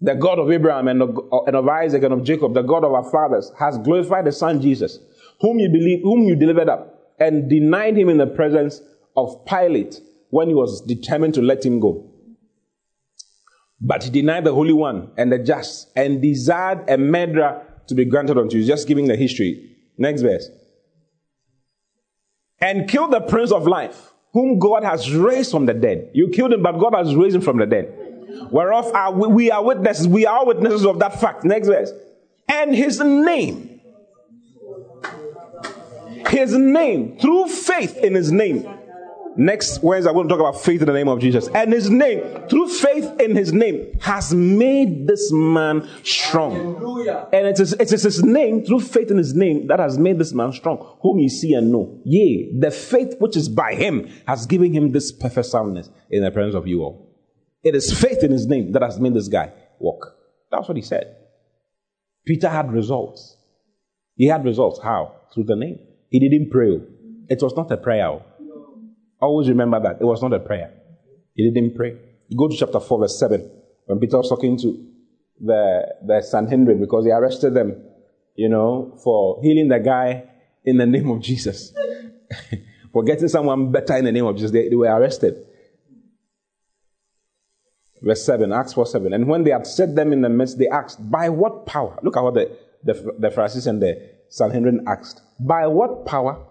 the God of Abraham and of, Isaac and of Jacob, the God of our fathers, has glorified the Son Jesus, whom you believe, whom you delivered up, and denied him in the presence of Pilate when he was determined to let him go. But he denied the Holy One and the just, and desired a murderer to be granted unto you. Just giving the history. Next verse. And killed the Prince of Life, whom God has raised from the dead. You killed him, but God has raised him from the dead whereof are we, we are witnesses. We are witnesses of that fact. Next verse. And his name, his name, through faith in his name. Next Wednesday, I'm going to talk about faith in the name of Jesus. And his name, through faith in his name, has made this man strong. And it is, it is his name, through faith in his name, that has made this man strong, whom you see and know. Yea, the faith which is by him has given him this perfect soundness in the presence of you all. It is faith in his name that has made this guy walk. That's what he said. Peter had results. He had results. How? Through the name. He didn't pray. It was not a prayer. Always remember that. It was not a prayer. He didn't pray. Go to chapter 4, verse 7. When Peter was talking to the, the Sanhedrin because he arrested them, you know, for healing the guy in the name of Jesus. for getting someone better in the name of Jesus. They, they were arrested. Verse 7, Acts 4 7. And when they had set them in the midst, they asked, By what power? Look at what the, the, the Pharisees and the Sanhedrin asked. By what power?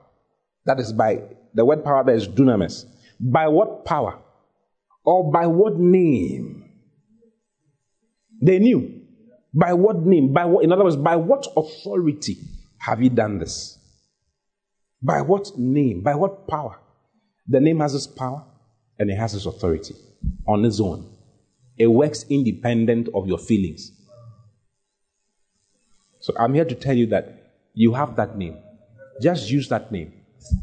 That is by the word power that is dunamis. By what power? Or by what name? They knew. By what name? By what, in other words, by what authority have you done this? By what name? By what power? The name has its power and it has its authority on its own. It works independent of your feelings. So I'm here to tell you that you have that name. Just use that name.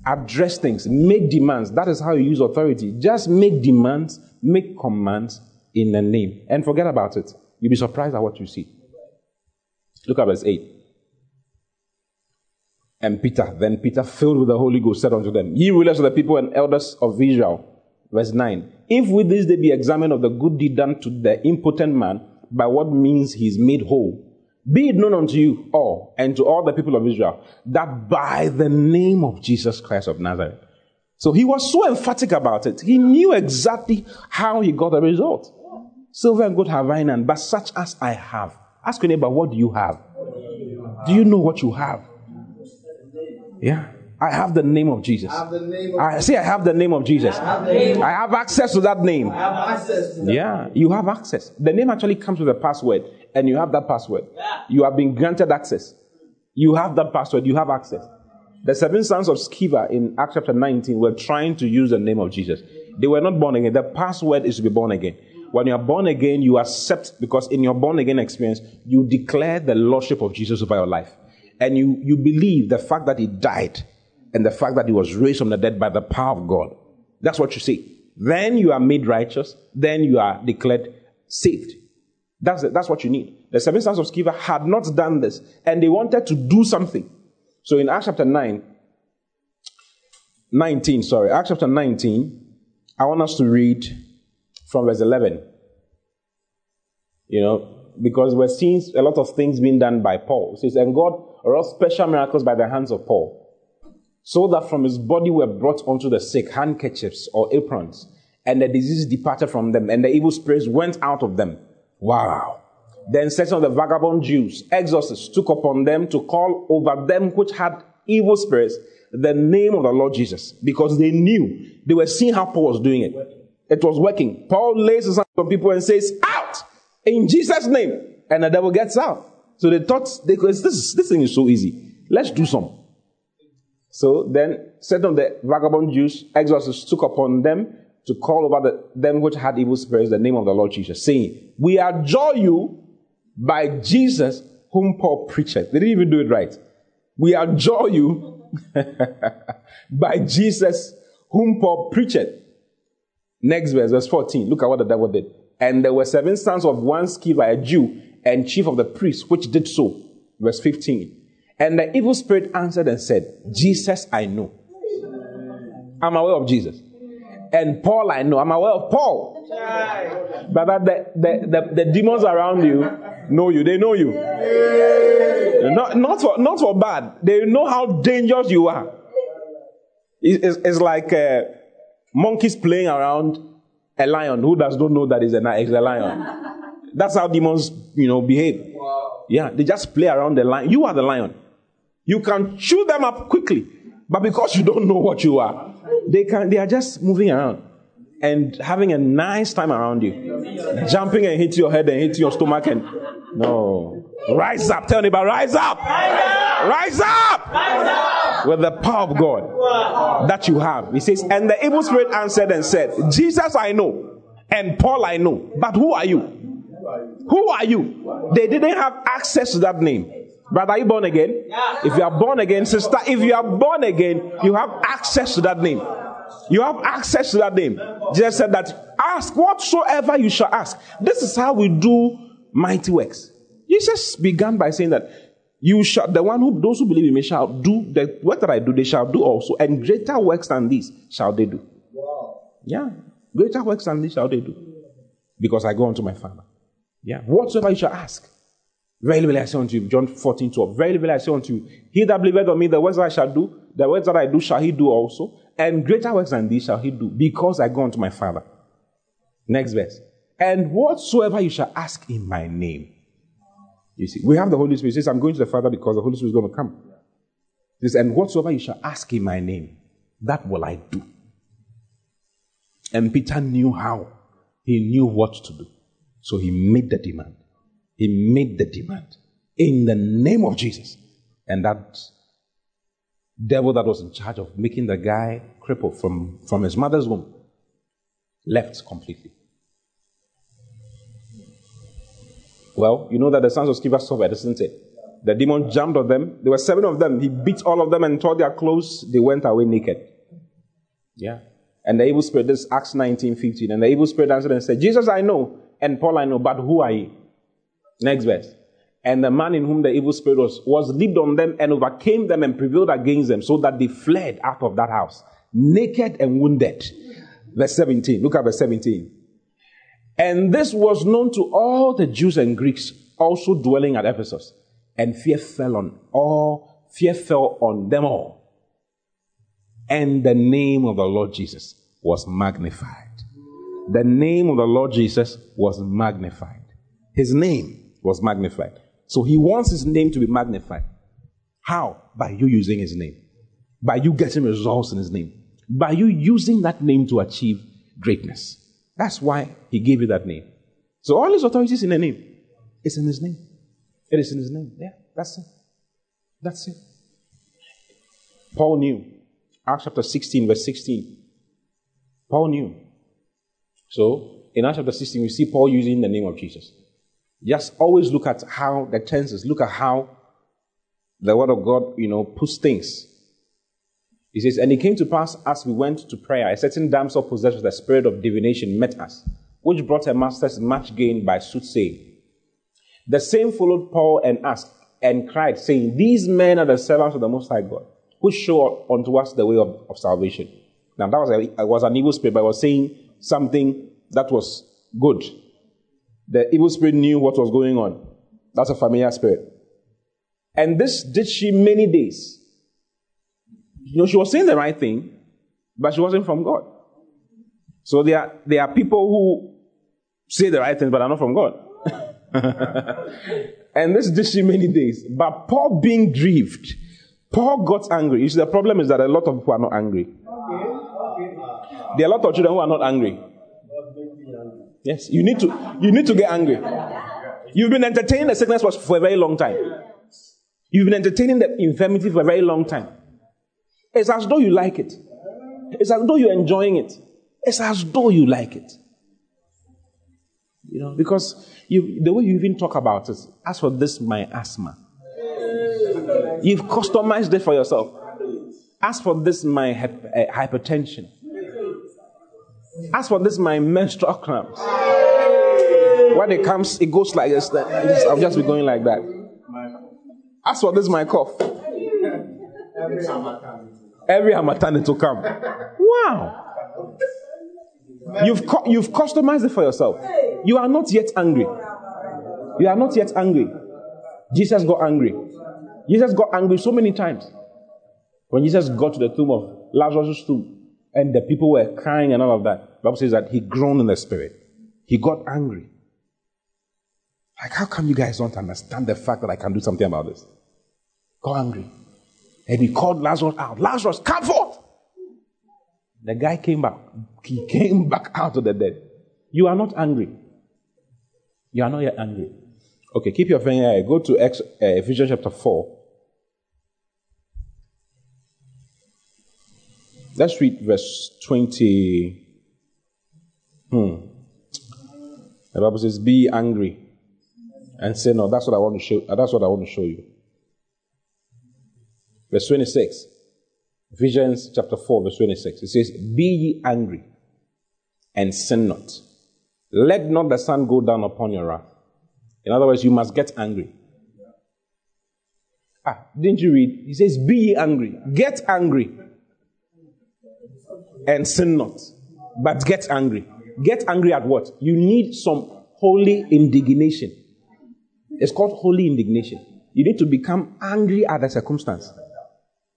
Address things, make demands. That is how you use authority. Just make demands, make commands in the name, and forget about it. You'll be surprised at what you see. Look at verse 8. And Peter, then Peter, filled with the Holy Ghost, said unto them, Ye rulers of the people and elders of Israel, Verse 9. If with this they be examined of the good deed done to the impotent man, by what means he is made whole, be it known unto you all and to all the people of Israel that by the name of Jesus Christ of Nazareth. So he was so emphatic about it. He knew exactly how he got the result. Silver and gold have I none, but such as I have. Ask your neighbor, what do you have? Do you know what you have? Yeah. I have the name of Jesus. I, name of I see. I have the name of Jesus. I have, I have access to that name. That yeah, you have access. The name actually comes with a password, and you have that password. You have been granted access. You have that password. You have access. The seven sons of Sceva in Acts chapter 19 were trying to use the name of Jesus. They were not born again. The password is to be born again. When you are born again, you accept, because in your born again experience, you declare the lordship of Jesus over your life. And you, you believe the fact that he died and the fact that he was raised from the dead by the power of God. That's what you say. Then you are made righteous. Then you are declared saved. That's, it. that's what you need. The seven sons of Sceva had not done this, and they wanted to do something. So in Acts chapter 9, 19, sorry, Acts chapter 19, I want us to read from verse 11. You know, because we're seeing a lot of things being done by Paul. It says, and God wrought special miracles by the hands of Paul, so that from his body were brought unto the sick handkerchiefs or aprons, and the disease departed from them, and the evil spirits went out of them. Wow. Then certain of the vagabond Jews, exorcists, took upon them to call over them which had evil spirits the name of the Lord Jesus because they knew they were seeing how Paul was doing it. It was working. Paul lays his hands on people and says, Out in Jesus' name. And the devil gets out. So they thought, they, this, this thing is so easy. Let's do some. So then certain of the vagabond Jews, exorcists, took upon them to call over the, them which had evil spirits the name of the Lord Jesus, saying, We adjure you by Jesus whom Paul preached. They didn't even do it right. We adjure you by Jesus whom Paul preached. Next verse, verse 14. Look at what the devil did. And there were seven sons of one Sceva, a Jew, and chief of the priests, which did so. Verse 15. And the evil spirit answered and said, Jesus I know. I'm aware of Jesus. And Paul I know. I'm aware of Paul. But that the, the, the, the demons around you know you. They know you. Not, not, for, not for bad. They know how dangerous you are. It's, it's like uh, monkeys playing around a lion who does not know that it's a, a lion. That's how demons, you know, behave. Yeah, they just play around the lion. You are the lion. You can chew them up quickly, but because you don't know what you are, they can. They are just moving around and having a nice time around you, jumping and hitting your head and hitting your stomach and no. Rise up. Tell rise up. Rise up. Rise up. With the power of God that you have. He says, and the evil spirit answered and said, Jesus I know, and Paul I know, but who are you? Who are you? They didn't have access to that name. Brother, are you born again? If you are born again, sister, if you are born again, you have access to that name. You have access to that name. Jesus said that ask whatsoever you shall ask. This is how we do mighty works. Jesus began by saying that you shall, the one who, those who believe in me shall do the work that I do, they shall do also, and greater works than these shall they do. Wow. Yeah, greater works than these shall they do, because I go unto my Father. Yeah, whatsoever you shall ask. Verily, verily, I say unto you, John 14, 12. Verily, verily, I say unto you, he that believeth on me, the works that I shall do, the works that I do shall he do also, and greater works than these shall he do, because I go unto my Father. Next verse. And whatsoever you shall ask in my name. You see, we have the Holy Spirit. He says, I'm going to the Father because the Holy Spirit is going to come. He says, and whatsoever you shall ask in my name, that will I do. And Peter knew how. He knew what to do. So he made the demand. He made the demand in the name of Jesus. And that devil that was in charge of making the guy cripple from, from his mother's womb left completely. Well, you know that the sons of Sceva suffered, isn't it? The demon jumped on them. There were seven of them. He beat all of them and tore their clothes. They went away naked. Yeah. And the evil spirit, this Acts 19, 15. And the evil spirit answered and said, Jesus I know, and Paul I know, but who are ye? Next verse. And the man in whom the evil spirit was, was leaped on them and overcame them and prevailed against them, so that they fled out of that house, naked and wounded. Verse 17. Look at verse 17. And this was known to all the Jews and Greeks also dwelling at Ephesus. And fear fell on all, fear fell on them all. And the name of the Lord Jesus was magnified. The name of the Lord Jesus was magnified. His name was magnified. So he wants his name to be magnified. How? By you using his name. By you getting results in his name. By you using that name to achieve greatness. That's why he gave you that name. So all his authority is in the name. It's in his name. It is in his name. Yeah, that's it. That's it. Paul knew. Acts chapter 16, verse 16. Paul knew. So, in Acts chapter 16, we see Paul using the name of Jesus. Just always look at how the tenses, look at how the word of God, you know, puts things. He says, And it came to pass as we went to prayer, a certain damsel possessed with the spirit of divination met us, which brought her masters much gain by soothsaying. The same followed Paul and us and cried, saying, These men are the servants of the Most High God, who show unto us the way of, of salvation. Now, that was, a, was an evil spirit, but I was saying something that was good. The evil spirit knew what was going on. That's a familiar spirit. And this did she many days. You know, she was saying the right thing, but she wasn't from God. So there are, there are people who say the right thing, but are not from God. and this did she many days. But Paul being grieved, Paul got angry. You see, the problem is that a lot of people are not angry. There are a lot of children who are not angry. Yes, you need to you need to get angry. You've been entertaining the sickness for a very long time. You've been entertaining the infirmity for a very long time. It's as though you like it. It's as though you're enjoying it. It's as though you like it. You know, because you, the way you even talk about it, as for this, my asthma, you've customized it for yourself. As for this, my uh, hypertension. As for this, my menstrual cramps. When it comes, it goes like this. I'll just be going like that. As for this, my cough. Every Harmattan to come. Wow. You've, you've customized it for yourself. You are not yet angry. You are not yet angry. Jesus got angry. Jesus got angry so many times. When Jesus got to the tomb of Lazarus' tomb and the people were crying and all of that, the Bible says that he groaned in the spirit. He got angry. Like, how come you guys don't understand the fact that I can do something about this? Got angry. And he called Lazarus out. Lazarus, come forth. The guy came back. He came back out of the dead. You are not angry. You are not yet angry. Okay, keep your finger here. Go to uh, Ephesians chapter 4. Let's read verse 20. Hmm. The Bible says, Be angry and say, No, that's what I want to show. That's what I want to show you. Verse 26. Ephesians chapter 4, verse 26. It says, Be ye angry and sin not. Let not the sun go down upon your wrath. In other words, you must get angry. Ah, didn't you read? He says, Be ye angry. Get angry and sin not. But get angry. Get angry at what? You need some holy indignation. It's called holy indignation. You need to become angry at the circumstance.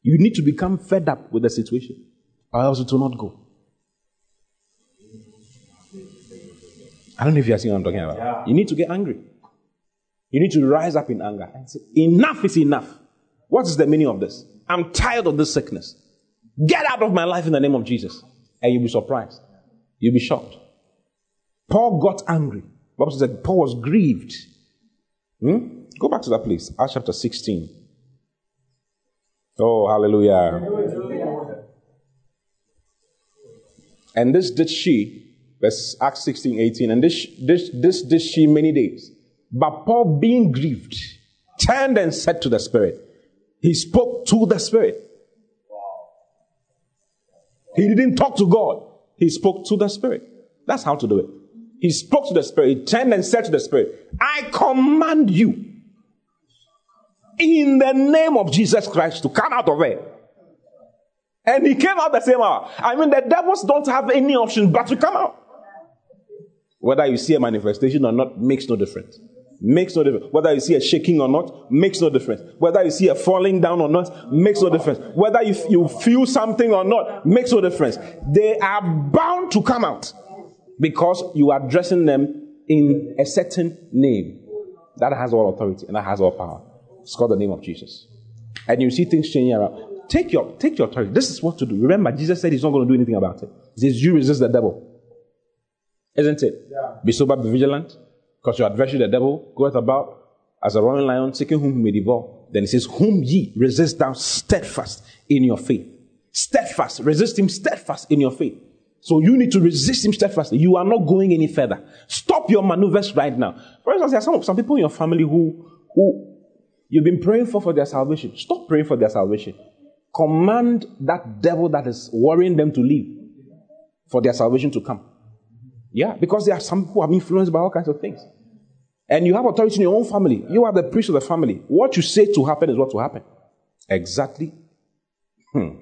You need to become fed up with the situation, or else it will not go. I don't know if you are seeing what I'm talking about. Yeah. You need to get angry. You need to rise up in anger and say, Enough is enough. What is the meaning of this? I'm tired of this sickness. Get out of my life in the name of Jesus. And you'll be surprised. You'll be shocked. Paul got angry. Bible says that Paul was grieved. Hmm? Go back to that place, Acts chapter 16. Oh, hallelujah. And this did she, verse Acts 16, 18, and this, this, this did she many days. But Paul, being grieved, turned and said to the Spirit, He spoke to the Spirit. He didn't talk to God, he spoke to the Spirit. That's how to do it. He spoke to the Spirit, he turned and said to the Spirit, I command you in the name of Jesus Christ to come out of it. And he came out the same hour. I mean, the devils don't have any option but to come out. Whether you see a manifestation or not makes no difference. Makes no difference. Whether you see a shaking or not makes no difference. Whether you see a falling down or not makes no difference. Whether you, you feel something or not makes no difference. They are bound to come out because you are addressing them in a certain name that has all authority and that has all power. It's called the name of Jesus. And you see things changing around. Take your, take your authority. This is what to do. Remember, Jesus said he's not going to do anything about it. He says, You resist the devil. Isn't it? Yeah. Be sober, be vigilant, because your adversary, the devil, goeth about as a roaring lion, seeking whom he may devour. Then he says, Whom ye resist thou steadfast in your faith. Steadfast. Resist him steadfast in your faith. So you need to resist him steadfastly. You are not going any further. Stop your maneuvers right now. For instance, there are some, some people in your family who, who you've been praying for for their salvation. Stop praying for their salvation. Command that devil that is worrying them to leave for their salvation to come. Yeah, because there are some who are influenced by all kinds of things. And you have authority in your own family. You are the priest of the family. What you say to happen is what will happen. Exactly. Hmm.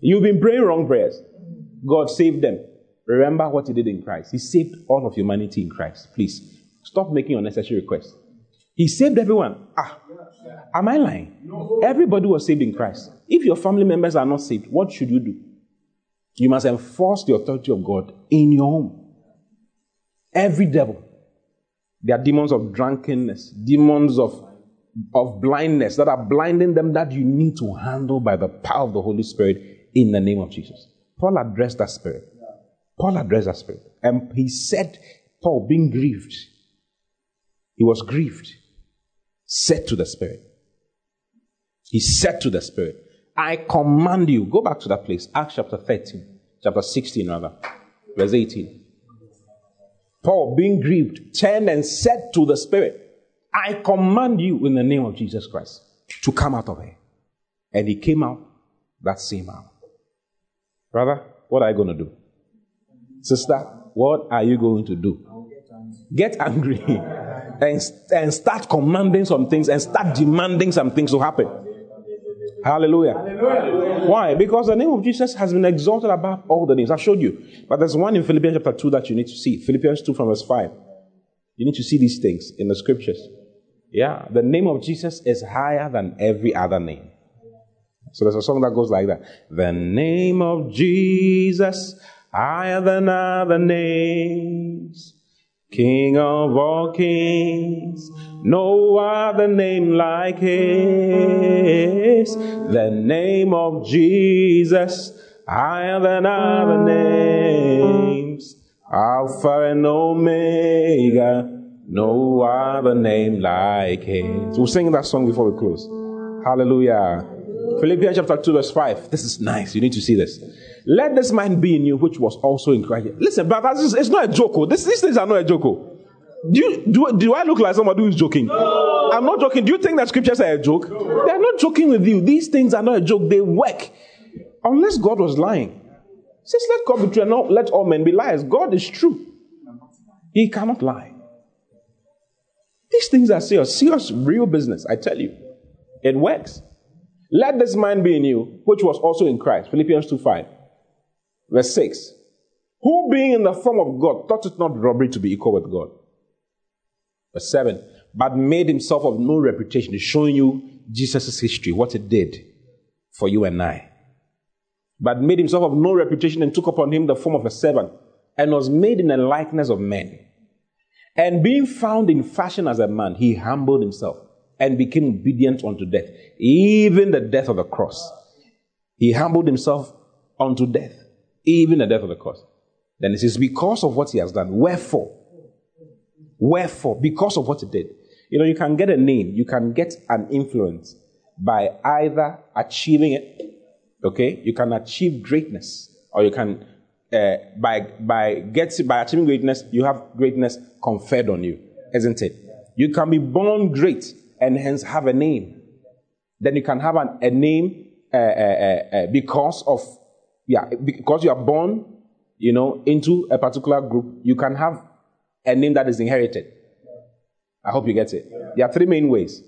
You've been praying wrong prayers. God saved them. Remember what He did in Christ. He saved all of humanity in Christ. Please stop making unnecessary requests. He saved everyone. Ah, am I lying? Everybody was saved in Christ. If your family members are not saved, what should you do? You must enforce the authority of God in your home. Every devil. There are demons of drunkenness, demons of, of blindness that are blinding them that you need to handle by the power of the Holy Spirit in the name of Jesus. Paul addressed that spirit. Paul addressed that spirit. And he said, Paul, being grieved, he was grieved, said to the spirit. He said to the spirit, I command you. Go back to that place. Acts chapter 13, chapter 16, rather, verse 18. Paul, being grieved, turned and said to the Spirit, I command you in the name of Jesus Christ to come out of her. And he came out that same hour. Brother, what are you going to do? Sister, what are you going to do? Get angry and, and start commanding some things and start demanding some things to happen. Hallelujah. Hallelujah. Why? Because the name of Jesus has been exalted above all the names. I showed you. But there's one in Philippians chapter 2 that you need to see. Philippians 2 from verse 5. You need to see these things in the scriptures. Yeah. The name of Jesus is higher than every other name. So there's a song that goes like that. The name of Jesus higher than other names. King of all kings, no other name like his. The name of Jesus, higher than other names. Alpha and Omega, no other name like his. We'll sing that song before we close. Hallelujah. Philippians chapter 2, verse 5. This is nice. You need to see this. Let this mind be in you, which was also in Christ. Listen, but it's not a joke. Oh. This, these things are not a joke. Oh. Do, you, do, do I look like somebody who is joking? No. I'm not joking. Do you think that scriptures are a joke? No. They're not joking with you. These things are not a joke. They work. Unless God was lying. Says, let God be true and not let all men be liars. God is true. He cannot lie. These things are serious, serious, real business. I tell you. It works. Let this mind be in you, which was also in Christ. Philippians 2 5. Verse 6. Who being in the form of God thought it not robbery to be equal with God. Verse 7. But made himself of no reputation, showing you Jesus' history, what it did for you and I. But made himself of no reputation and took upon him the form of a servant and was made in the likeness of men. And being found in fashion as a man, he humbled himself and became obedient unto death, even the death of the cross. He humbled himself unto death even the death of the cross. Then it says, because of what he has done. Wherefore? Wherefore? Because of what he did. You know, you can get a name, you can get an influence by either achieving it, okay? You can achieve greatness, or you can, uh, by, by, get, by achieving greatness, you have greatness conferred on you, isn't it? You can be born great and hence have a name. Then you can have an, a name uh, uh, uh, uh because of yeah, because you are born, you know, into a particular group, you can have a name that is inherited. I hope you get it. There are three main ways,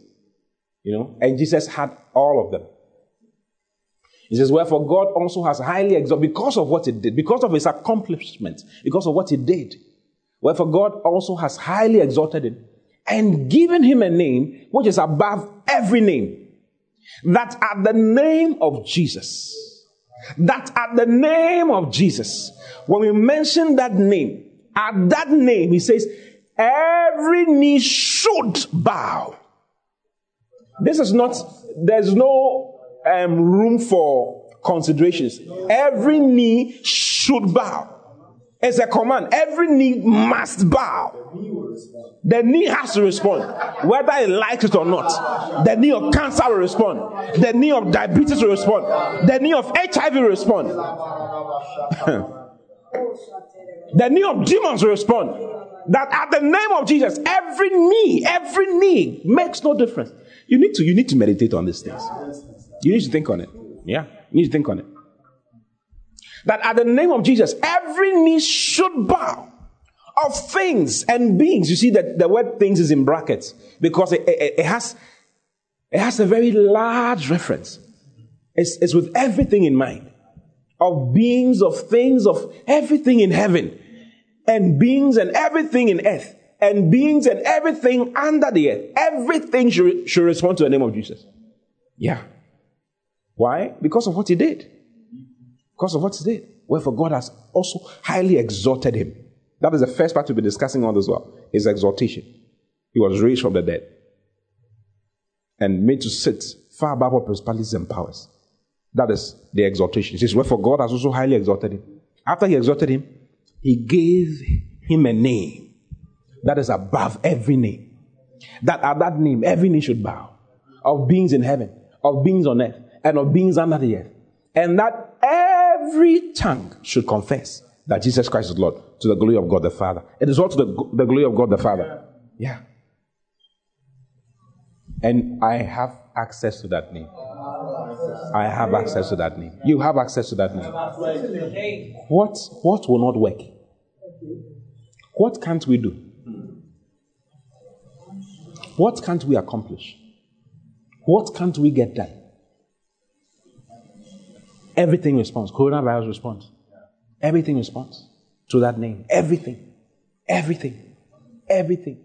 you know, and Jesus had all of them. He says, Wherefore God also has highly exalted, because of what he did, because of his accomplishment, because of what he did. Wherefore God also has highly exalted him and given him a name which is above every name. That at the name of Jesus, that at the name of Jesus, when we mention that name, at that name, he says, every knee should bow. This is not, there's no um, room for considerations. Every knee should bow. It's a command. Every knee must bow. The knee has to respond, whether it likes it or not. The knee of cancer will respond. The knee of diabetes will respond. The knee of HIV will respond. the knee of demons will respond. That at the name of Jesus, every knee, every knee makes no difference. You need to, you need to meditate on these things. You need to think on it. Yeah, you need to think on it. That at the name of Jesus, every knee should bow of things and beings. You see that the word things is in brackets because it, it, it has, it has a very large reference. It's, it's with everything in mind. Of beings, of things, of everything in heaven, and beings and everything in earth, and beings and everything under the earth. Everything should, should respond to the name of Jesus. Yeah. Why? Because of what he did. Because of what he did. Wherefore God has also highly exalted him that is the first part we'll be discussing on this well. His exaltation. He was raised from the dead and made to sit far above all principalities and powers. That is the exaltation. He says, Wherefore God has also highly exalted him. After he exalted him, he gave him a name that is above every name. That at that name, every knee should bow. Of beings in heaven, of beings on earth, and of beings under the earth. And that every tongue should confess that Jesus Christ is Lord to the glory of God the Father. It is all to the, the glory of God the Father. Yeah. And I have access to that name. I have access to that name. You have access to that name. What, what will not work? What can't we do? What can't we accomplish? What can't we get done? Everything responds. Coronavirus responds. Everything responds to that name. Everything. Everything. Everything.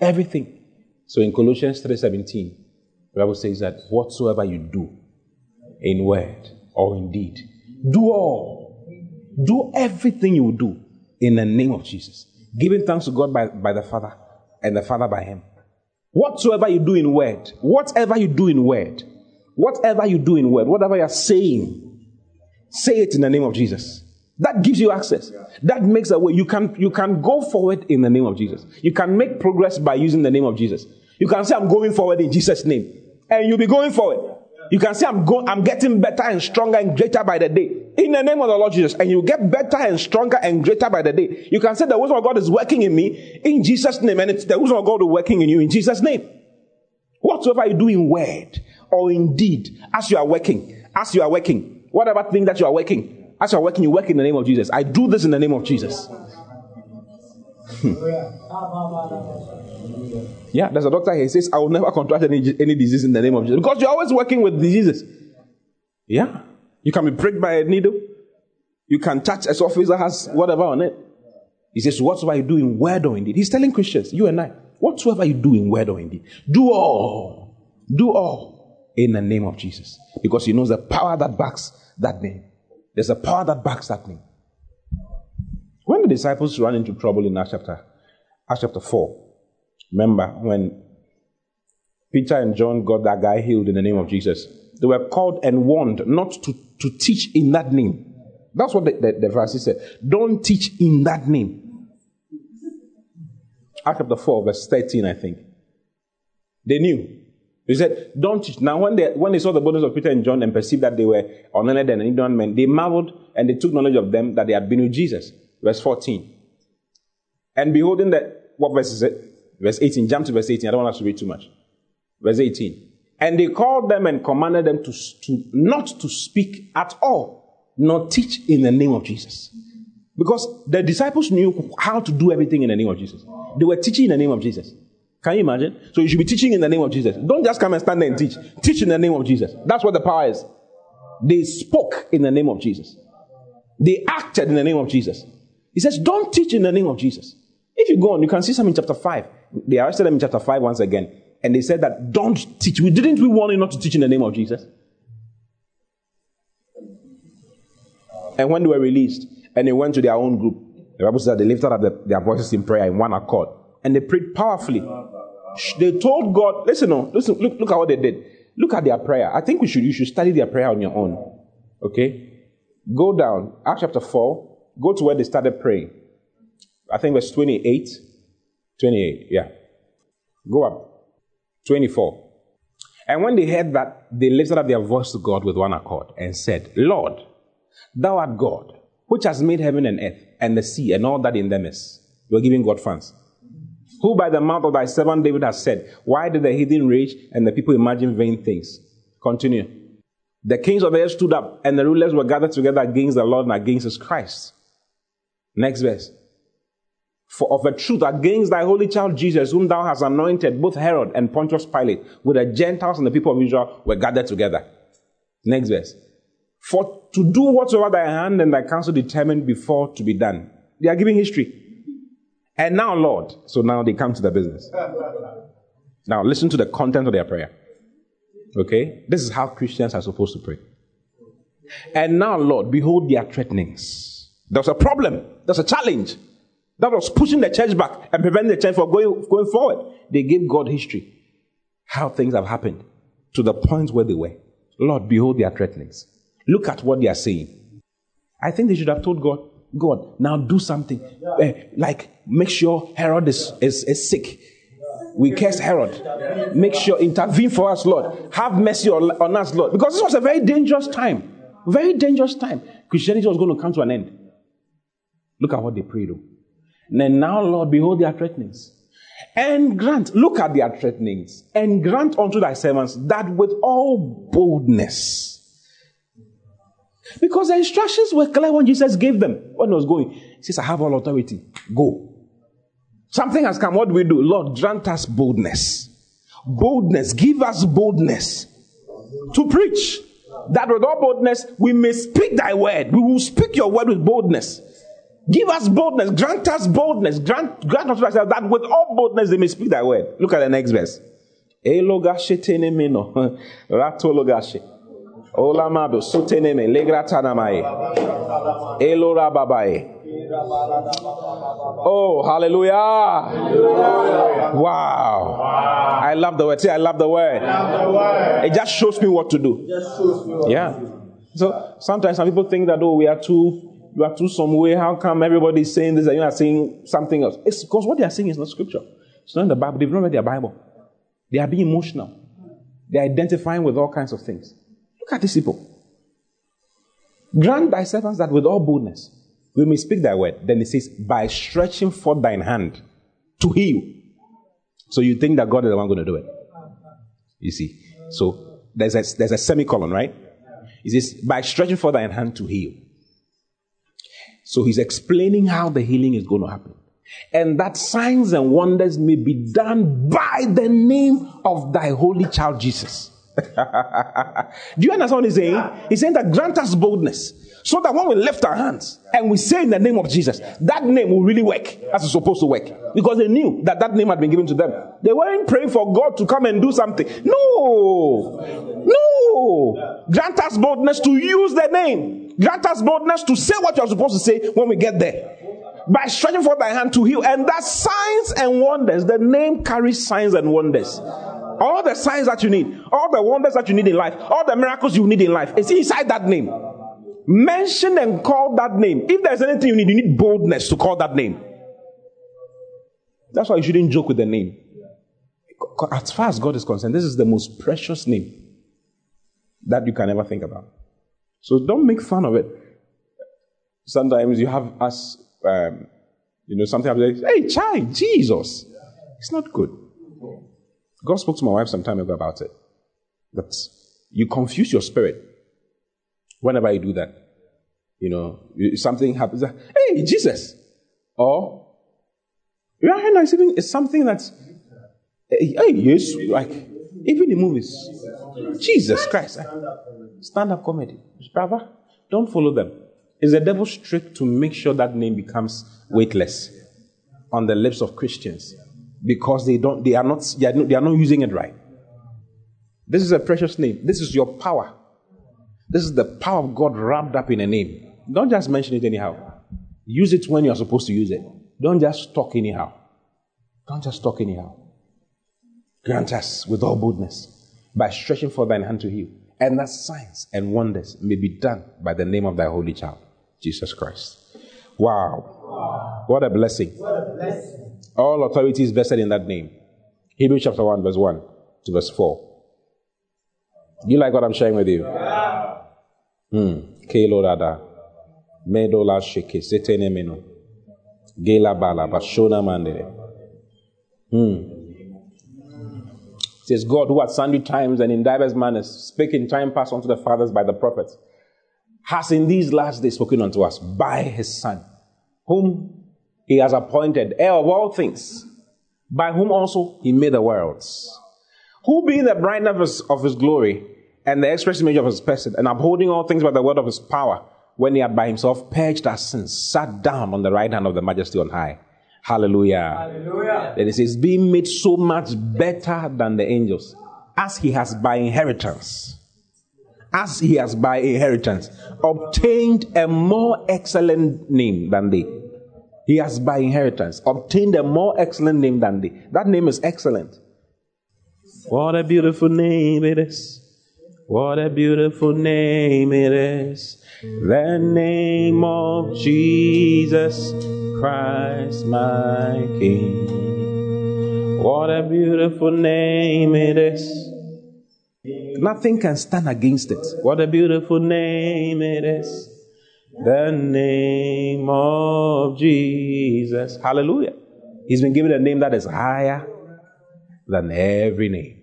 Everything. So in Colossians 3:17, the Bible says that whatsoever you do in word or in deed, do all. Do everything you do in the name of Jesus. Giving thanks to God by, by the Father and the Father by Him. Whatsoever you do in word, whatever you do in word, whatever you do in word, whatever you're saying, say it in the name of Jesus. That gives you access. That makes a way. You can, you can go forward in the name of Jesus. You can make progress by using the name of Jesus. You can say, I'm going forward in Jesus' name. And you'll be going forward. You can say, I'm going, I'm getting better and stronger and greater by the day. In the name of the Lord Jesus. And you get better and stronger and greater by the day. You can say, the wisdom of God is working in me in Jesus' name. And it's the wisdom of God working in you in Jesus' name. Whatsoever you do in word or in deed, as you are working, as you are working, whatever thing that you are working, as you're working, you work in the name of Jesus. I do this in the name of Jesus. Hmm. yeah, there's a doctor here. He says, I will never contract any, any disease in the name of Jesus. Because you're always working with diseases. Yeah. You can be pricked by a needle. You can touch a surface that has whatever on it. He says, Whatsoever you do in word or in deed. He's telling Christians, you and I, whatsoever you do in word or in deed, do all. Do all in the name of Jesus. Because he knows the power that backs that name. There's a power that backs that name. When the disciples ran into trouble in Acts chapter, Acts chapter 4, remember when Peter and John got that guy healed in the name of Jesus, they were called and warned not to, to teach in that name. That's what the, the, the Pharisees said. Don't teach in that name. Acts chapter 4, verse 13, I think. They knew. He said, Don't teach. Now, when they, when they saw the boldness of Peter and John and perceived that they were unlearned and ignorant men, they marveled and they took knowledge of them that they had been with Jesus. Verse 14. And beholding that, what verse is it? Verse 18. Jump to verse 18. I don't want us to read too much. Verse 18. And they called them and commanded them to, to not to speak at all, nor teach in the name of Jesus. Because the disciples knew how to do everything in the name of Jesus. They were teaching in the name of Jesus. Can you imagine? So you should be teaching in the name of Jesus. Don't just come and stand there and teach. Teach in the name of Jesus. That's what the power is. They spoke in the name of Jesus. They acted in the name of Jesus. He says, don't teach in the name of Jesus. If you go on, you can see some in chapter 5. They arrested them in chapter 5 once again. And they said that don't teach. We didn't we warn you not to teach in the name of Jesus? And when they were released and they went to their own group, the Bible says that they lifted up the, their voices in prayer in one accord. And they prayed powerfully. They told God, listen, no, listen, look, look at what they did. Look at their prayer. I think we should, you should study their prayer on your own. Okay? Go down, Acts chapter 4, Go to where they started praying. I think verse 28. 28, yeah. Go up. 24. And when they heard that, they lifted up their voice to God with one accord and said, Lord, thou art God, which has made heaven and earth and the sea and all that in them is. You're giving God thanks. Who by the mouth of thy servant David has said, Why did the heathen rage and the people imagine vain things? Continue. The kings of the earth stood up, and the rulers were gathered together against the Lord and against his Christ. Next verse. For of a truth, against thy holy child Jesus, whom thou hast anointed, both Herod and Pontius Pilate, with the Gentiles and the people of Israel, were gathered together. Next verse. For to do whatsoever thy hand and thy counsel determined before to be done. They are giving history. And now, Lord. So now they come to the business. Now, listen to the content of their prayer. Okay? This is how Christians are supposed to pray. And now, Lord, behold their threatenings. There's a problem, there's a challenge that was pushing the church back and preventing the church from going, going forward. They gave God history, how things have happened to the point where they were. Lord, behold their threatenings. Look at what they are saying. I think they should have told God, God, now do something. Uh, like, make sure Herod is, is, is sick. We curse Herod. Make sure, intervene for us, Lord. Have mercy on, on us, Lord. Because this was a very dangerous time. Very dangerous time. Christianity was going to come to an end. Look at what they prayed. Though. And then now, Lord, behold their threatenings. And grant, look at their threatenings, and grant unto thy servants that with all boldness. Because the instructions were clear when Jesus gave them when he was going. He says, I have all authority. Go. Something has come. What do we do? Lord, grant us boldness. Boldness. Give us boldness to preach. That with all boldness we may speak thy word. We will speak your word with boldness. Give us boldness. Grant us boldness. Grant, grant us that with all boldness they may speak thy word. Look at the next verse. Olamado soteneme legratanamae. Elora babae. Oh, hallelujah. Wow. I love the word. See, I love the word. It just shows me what to do. Yeah. So sometimes some people think that, oh, we are too you are too some way. How come everybody is saying this and you are saying something else? It's because what they are saying is not scripture. It's not in the Bible. They've not read their Bible. They are being emotional. They are identifying with all kinds of things. Look at these people. Grant thy servants that with all boldness we may speak thy word. Then it says, by stretching forth thine hand to heal. So you think that God is the one going to do it. You see. So there's a, there's a semicolon, right? It says, by stretching forth thine hand to heal. So he's explaining how the healing is going to happen. And that signs and wonders may be done by the name of thy holy child Jesus. Do you understand what he's saying? He's saying that grant us boldness so that when we lift our hands and we say in the name of Jesus, that name will really work as it's supposed to work. Because they knew that that name had been given to them. They weren't praying for God to come and do something. No. No. Grant us boldness to use the name. Grant us boldness to say what you're supposed to say when we get there. By stretching forth thy hand to heal. And that signs and wonders, the name carries signs and wonders. All the signs that you need, all the wonders that you need in life, all the miracles you need in life, is inside that name. Mention and call that name. If there's anything you need, you need boldness to call that name. That's why you shouldn't joke with the name. As far as God is concerned, this is the most precious name that you can ever think about. So don't make fun of it. Sometimes you have us, um, you know, something happens. Hey, child, Jesus. It's not good. God spoke to my wife some time ago about it. That you confuse your spirit whenever you do that. You know, something happens. Hey, Jesus. Or, yeah, no, it's, even, it's something that's, eh, hey, yes, like, even in movies. Jesus Christ. Eh, Stand up comedy. Brother, don't follow them. It's the devil's trick to make sure that name becomes weightless on the lips of Christians because they don't they are not they are not, they are not using it right. This is a precious name. This is your power. This is the power of God wrapped up in a name. Don't just mention it anyhow. Use it when you're supposed to use it. Don't just talk anyhow. Don't just talk anyhow. Grant us with all boldness by stretching forth thine hand to heal. And that signs and wonders may be done by the name of thy holy child, Jesus Christ. Wow. What a blessing. All authority is vested in that name. Hebrews chapter 1, verse 1 to verse 4. You like what I'm sharing with you? Hmm. Sheke. Setene meno. Hmm. Says, God, who at sundry times and in diverse manners spake in time past unto the fathers by the prophets, has in these last days spoken unto us by his Son, whom he has appointed heir of all things, by whom also he made the worlds, who being the brightness of his glory and the express image of his person, and upholding all things by the word of his power, when he had by himself purged our sins, sat down on the right hand of the majesty on high. Hallelujah. Hallelujah. Then it says, being made so much better than the angels, as he has by inheritance, as he has by inheritance obtained a more excellent name than they. He has by inheritance obtained a more excellent name than they. That name is excellent. What a beautiful name it is. What a beautiful name it is. The name of Jesus Christ my King. What a beautiful name it is. Nothing can stand against it. What a beautiful name it is. The name of Jesus. Hallelujah. He's been given a name that is higher than every name.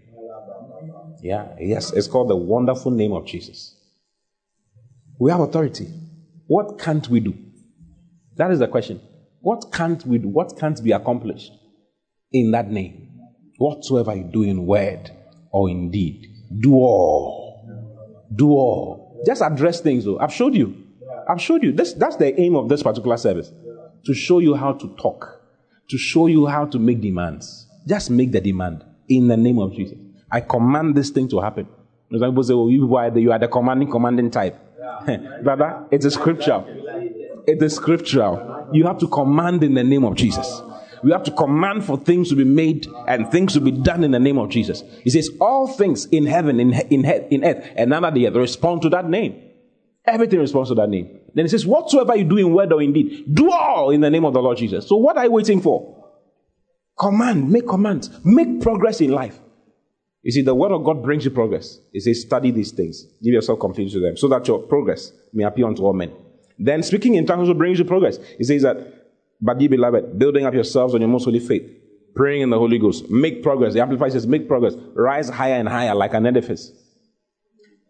Yeah, yes, it's called the wonderful name of Jesus. We have authority. What can't we do? That is the question. What can't we do? What can't be accomplished in that name? Whatsoever you do in word or in deed, do all. Do all. Just address things though. I've showed you. I've showed you. This, that's the aim of this particular service. To show you how to talk. To show you how to make demands. Just make the demand in the name of Jesus. I command this thing to happen. Some people say, oh, you are the, you are the commanding, commanding type. Brother, it's a scripture. It's a scriptural you have to command in the name of Jesus. We have to command for things to be made and things to be done in the name of Jesus. He says, All things in heaven, in, in, in earth, and under the earth respond to that name. Everything responds to that name. Then he says, Whatsoever you do in word or in deed, do all in the name of the Lord Jesus. So, what are you waiting for? Command, make commands, make progress in life. You see, the word of God brings you progress. He says, Study these things, give yourself complete to them, so that your progress may appear unto all men. Then speaking in tongues will brings you progress. He says that, but ye beloved, building up yourselves on your most holy faith, praying in the Holy Ghost, make progress. The Amplified says, make progress, rise higher and higher like an edifice.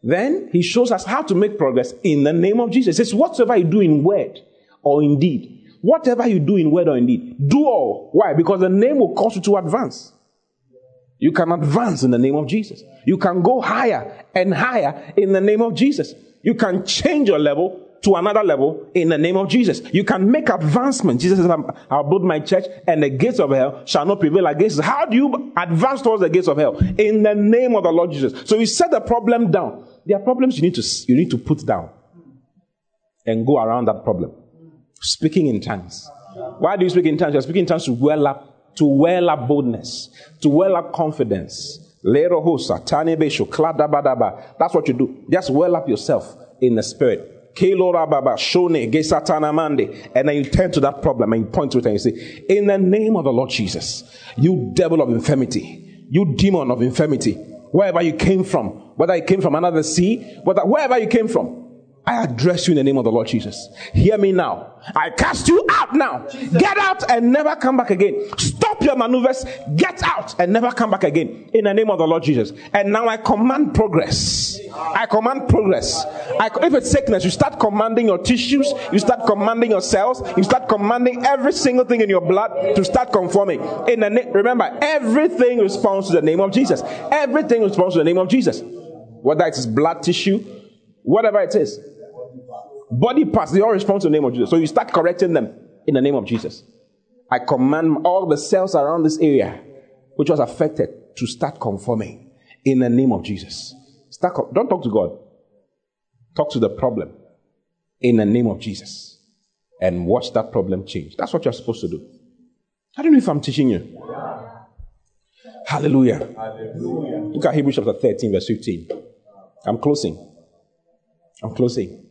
Then he shows us how to make progress in the name of Jesus. Says, whatsoever you do in word or in deed, whatever you do in word or in deed, do all. Why? Because the name will cause you to advance. You can advance in the name of Jesus. You can go higher and higher in the name of Jesus. You can change your level to another level in the name of Jesus. You can make advancement. Jesus says, I'll build my church and the gates of hell shall not prevail against it. How do you advance towards the gates of hell? In the name of the Lord Jesus. So you set the problem down. There are problems you need to, you need to put down and go around that problem. Speaking in tongues. Why do you speak in tongues? You're speaking in tongues to well up, to well up boldness, to well up confidence. That's what you do. Just well up yourself in the spirit. And then you turn to that problem and you point to it and you say, In the name of the Lord Jesus, you devil of infirmity, you demon of infirmity, wherever you came from, whether you came from another sea, whether, wherever you came from, I address you in the name of the Lord Jesus. Hear me now. I cast you out now. Get out and never come back again. Stop your maneuvers. Get out and never come back again in the name of the Lord Jesus. And now I command progress. I command progress. I, if it's sickness, you start commanding your tissues, you start commanding your cells, you start commanding every single thing in your blood to start conforming. In the na- remember, everything responds to the name of Jesus. Everything responds to the name of Jesus. Whether it is blood tissue, whatever it is. Body parts, they all respond to the name of Jesus. So you start correcting them in the name of Jesus. I command all the cells around this area which was affected to start conforming in the name of Jesus. Start, don't talk to God. Talk to the problem in the name of Jesus and watch that problem change. That's what you're supposed to do. I don't know if I'm teaching you. Hallelujah. Hallelujah. Look at Hebrews chapter 13, verse 15. I'm closing. I'm closing.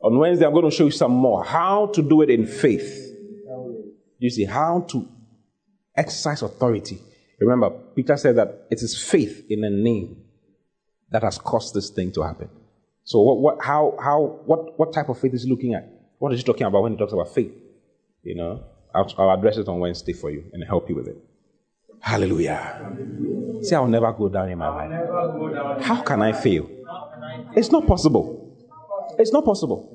On Wednesday, I'm going to show you some more how to do it in faith. You see, how to exercise authority. Remember, Peter said that it is faith in a name that has caused this thing to happen. So, what, what, how, how, what, what type of faith is he looking at? What is he talking about when he talks about faith? You know, I'll, I'll address it on Wednesday for you and help you with it. Hallelujah. See, I'll never go down in my life. How can I fail? It's not possible. It's not possible.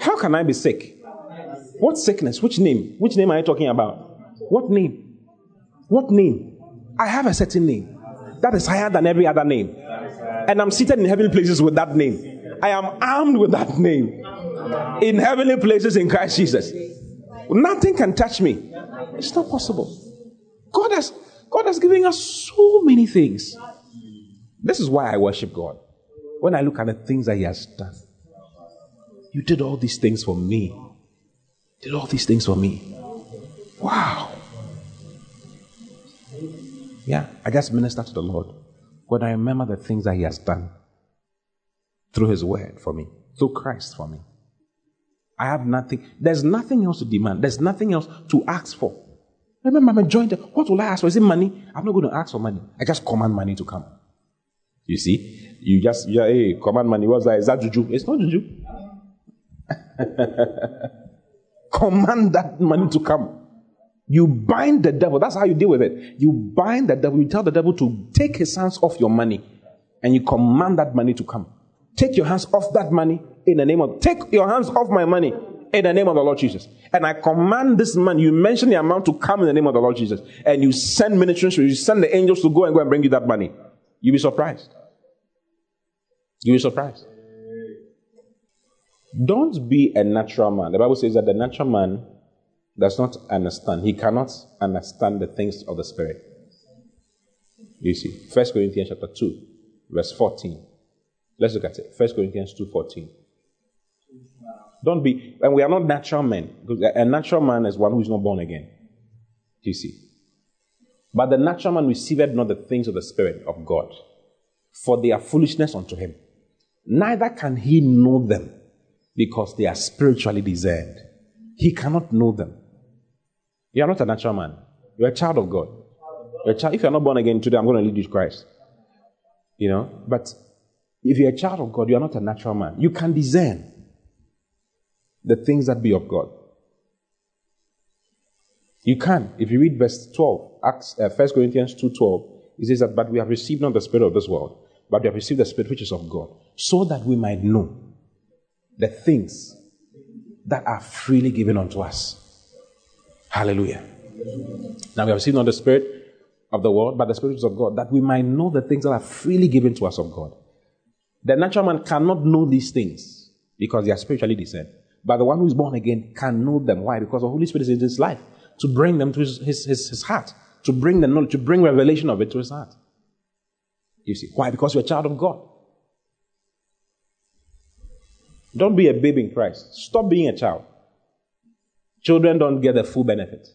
How can I be sick? What sickness? Which name? Which name are you talking about? What name? What name? I have a certain name that is higher than every other name. And I'm seated in heavenly places with that name. I am armed with that name in heavenly places in Christ Jesus. Nothing can touch me. It's not possible. God has God has given us so many things. This is why I worship God. When I look at the things that He has done, you did all these things for me. Did all these things for me. Wow. Yeah, I just minister to the Lord when I remember the things that He has done through His word for me, through Christ for me. I have nothing. There's nothing else to demand. There's nothing else to ask for. Remember, I'm enjoying the. What will I ask for? Is it money? I'm not going to ask for money. I just command money to come. You see? You just, yeah, hey, command money. What's that? Is that juju? It's not juju. command that money to come. You bind the devil. That's how you deal with it. You bind the devil. You tell the devil to take his hands off your money and you command that money to come. Take your hands off that money in the name of, take your hands off my money in the name of the Lord Jesus. And I command this man, you mention the amount to come in the name of the Lord Jesus. And you send ministers, you send the angels to go and go and bring you that money. You'll be surprised. You'll be surprised. Don't be a natural man. The Bible says that the natural man does not understand. He cannot understand the things of the Spirit. You see, First Corinthians chapter 2, verse 14. Let's look at it. First Corinthians 2.14. Don't be, and we are not natural men. A natural man is one who is not born again. Do you see? But the natural man received not the things of the Spirit of God, for they are foolishness unto him. Neither can he know them, because they are spiritually discerned. He cannot know them. You are not a natural man. You are a child of God. You're child. If you are not born again today, I'm going to lead you to Christ. You know, but if you're a child of God, you are not a natural man. You can discern the things that be of God. You can. If you read verse 12, Acts, uh, 1 Corinthians 2.12, it says that, but we have received not the spirit of this world, but we have received the spirit which is of God, so that we might know the things that are freely given unto us. Hallelujah. Now we have received not the spirit of the world, but the spirit of God, that we might know the things that are freely given to us of God. The natural man cannot know these things because they are spiritually discerned. But the one who is born again can know them. Why? Because the Holy Spirit is in his life to bring them to his, his, his, his heart, to bring the knowledge, to bring revelation of it to his heart. You see. Why? Because you're a child of God. Don't be a baby in Christ. Stop being a child. Children don't get the full benefit.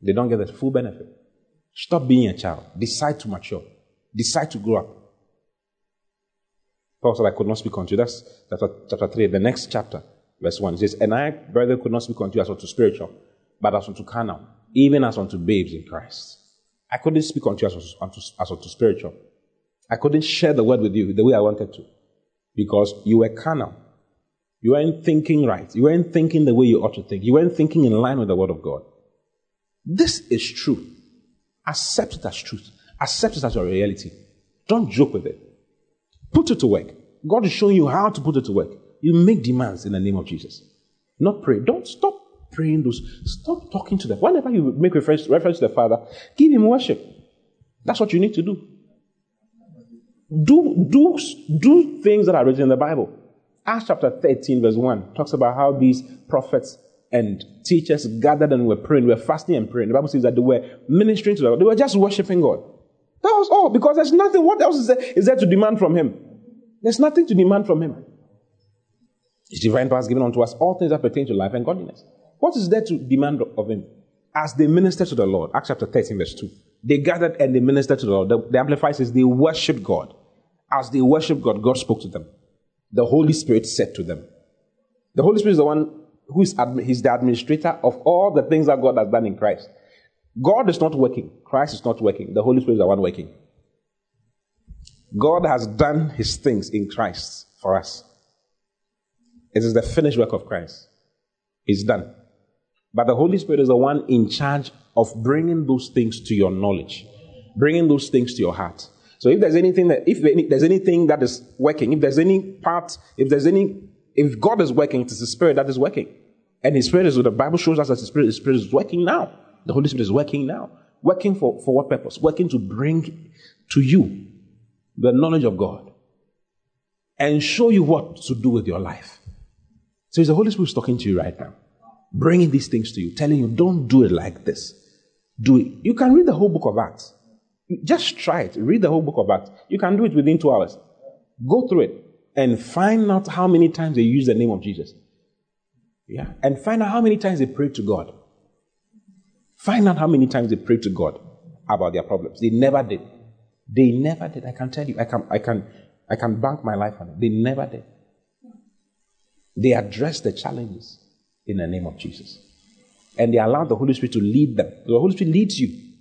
They don't get the full benefit. Stop being a child. Decide to mature. Decide to grow up. Paul said, I could not speak unto you. That's chapter, chapter 3, the next chapter, verse 1. It says, And I, brother, could not speak unto you as unto spiritual, but as unto carnal, even as unto babes in Christ. I couldn't speak unto you as unto, as unto spiritual. I couldn't share the word with you the way I wanted to because you were carnal. You weren't thinking right. You weren't thinking the way you ought to think. You weren't thinking in line with the word of God. This is true. Accept it as truth. Accept it as your reality. Don't joke with it. Put it to work. God is showing you how to put it to work. You make demands in the name of Jesus. Not pray. Don't stop praying those. Stop talking to them. Whenever you make reference, reference to the Father, give him worship. That's what you need to do. Do, do, do things that are written in the Bible. Acts chapter 13, verse 1 talks about how these prophets and teachers gathered and were praying, were fasting and praying. The Bible says that they were ministering to God. They were just worshiping God. That was all because there's nothing. What else is there, is there to demand from Him? There's nothing to demand from Him. His divine power has given unto us all things that pertain to life and godliness. What is there to demand of Him? As they ministered to the Lord, Acts chapter 13, verse 2, they gathered and they ministered to the Lord. The, the Amplified says they worshiped God. As they worshiped God, God spoke to them. The Holy Spirit said to them. The Holy Spirit is the one who is he's the administrator of all the things that God has done in Christ. God is not working. Christ is not working. The Holy Spirit is the one working. God has done his things in Christ for us. It is the finished work of Christ. It's done. But the Holy Spirit is the one in charge of bringing those things to your knowledge, bringing those things to your heart. So if there's anything that, if there's anything that is working, if there's any part, if there's any, if God is working, it is the Spirit that is working. And His Spirit is what the Bible shows us that the Spirit, the Spirit is working now. The Holy Spirit is working now. Working for, for what purpose? Working to bring to you the knowledge of God and show you what to do with your life. So it's the Holy Spirit talking to you right now, bringing these things to you, telling you, don't do it like this. Do it. You can read the whole book of Acts. Just try it. Read the whole book of Acts. You can do it within two hours. Go through it and find out how many times they use the name of Jesus. Yeah. And find out how many times they prayed to God. Find out how many times they prayed to God about their problems. They never did. They never did. I can tell you. I can, I can, I can bank my life on it. They never did. They addressed the challenges in the name of Jesus. And they allowed the Holy Spirit to lead them. The Holy Spirit leads you.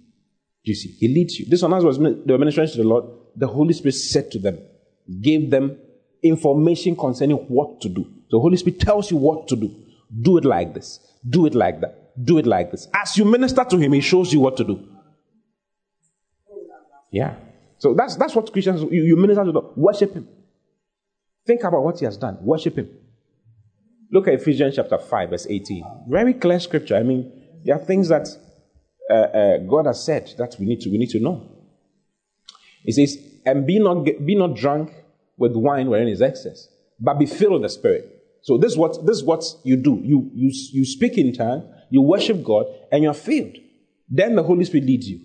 You see, He leads you. This one as was the ministering to the Lord. The Holy Spirit said to them, gave them information concerning what to do. The Holy Spirit tells you what to do. Do it like this. Do it like that. Do it like this. As you minister to Him, He shows you what to do. Yeah. So that's that's what Christians you, you minister to God. Worship Him. Think about what He has done. Worship Him. Look at Ephesians chapter 5, verse 18. Very clear scripture. I mean, there are things that uh, uh, God has said that we need to we need to know. He says, "And be not be not drunk with wine wherein is excess, but be filled with the Spirit." So this is what this is what you do. You you you speak in tongues, you worship God, and you're filled. Then the Holy Spirit leads you.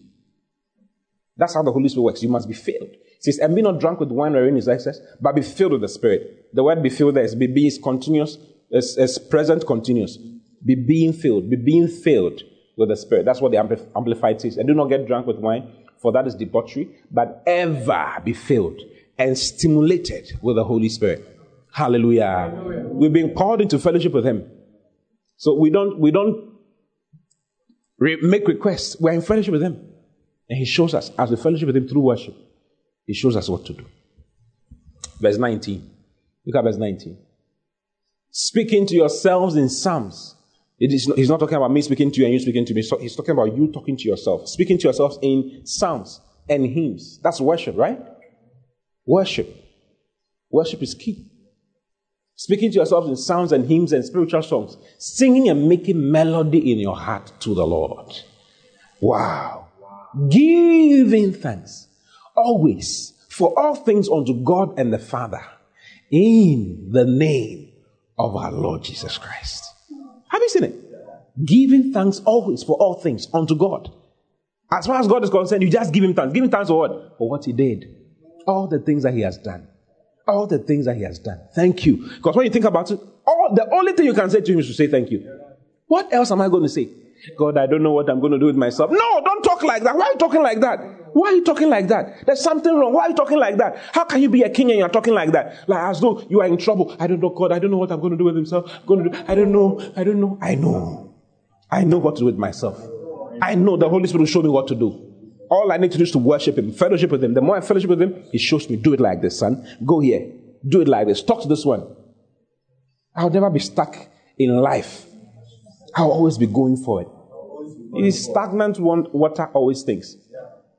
That's how the Holy Spirit works. You must be filled. It says, "And be not drunk with wine wherein is excess, but be filled with the Spirit." The word "be filled" there is be, be is continuous it's, it's present continuous. Be being filled. Be being filled with the Spirit. That's what the Amplified says. And do not get drunk with wine, for that is debauchery, but ever be filled and stimulated with the Holy Spirit. Hallelujah. Hallelujah. We've been called into fellowship with Him. So we don't, we don't re- make requests. We're in fellowship with Him. And He shows us, as we fellowship with Him through worship, He shows us what to do. Verse 19. Look at verse 19 speaking to yourselves in Psalms. Not, he's not talking about me speaking to you and you speaking to me. So he's talking about you talking to yourself, speaking to yourself in Psalms and hymns. That's worship, right? Worship. Worship is key. Speaking to yourselves in sounds and hymns and spiritual songs, singing and making melody in your heart to the Lord. Wow. wow. Giving thanks always for all things unto God and the Father in the name of our Lord Jesus Christ. Have you seen it? Giving thanks always for all things unto God. As far as God is concerned, you just give him thanks. Give him thanks for what? For what he did. All the things that he has done. All the things that he has done. Thank you. Because when you think about it, all the only thing you can say to him is to say thank you. What else am I going to say? God, I don't know what I'm going to do with myself. No, don't talk like that. Why are you talking like that? Why are you talking like that? There's something wrong. Why are you talking like that? How can you be a king and you're talking like that? Like as though you are in trouble. I don't know, God. I don't know what I'm going to do with myself. I'm going to do. I don't know. I don't know. I know. I know what to do with myself. I know the Holy Spirit will show me what to do. All I need to do is to worship Him, fellowship with Him. The more I fellowship with Him, He shows me, do it like this, son. Go here. Do it like this. Talk to this one. I'll never be stuck in life. I'll always be going forward. It is stagnant water always stinks.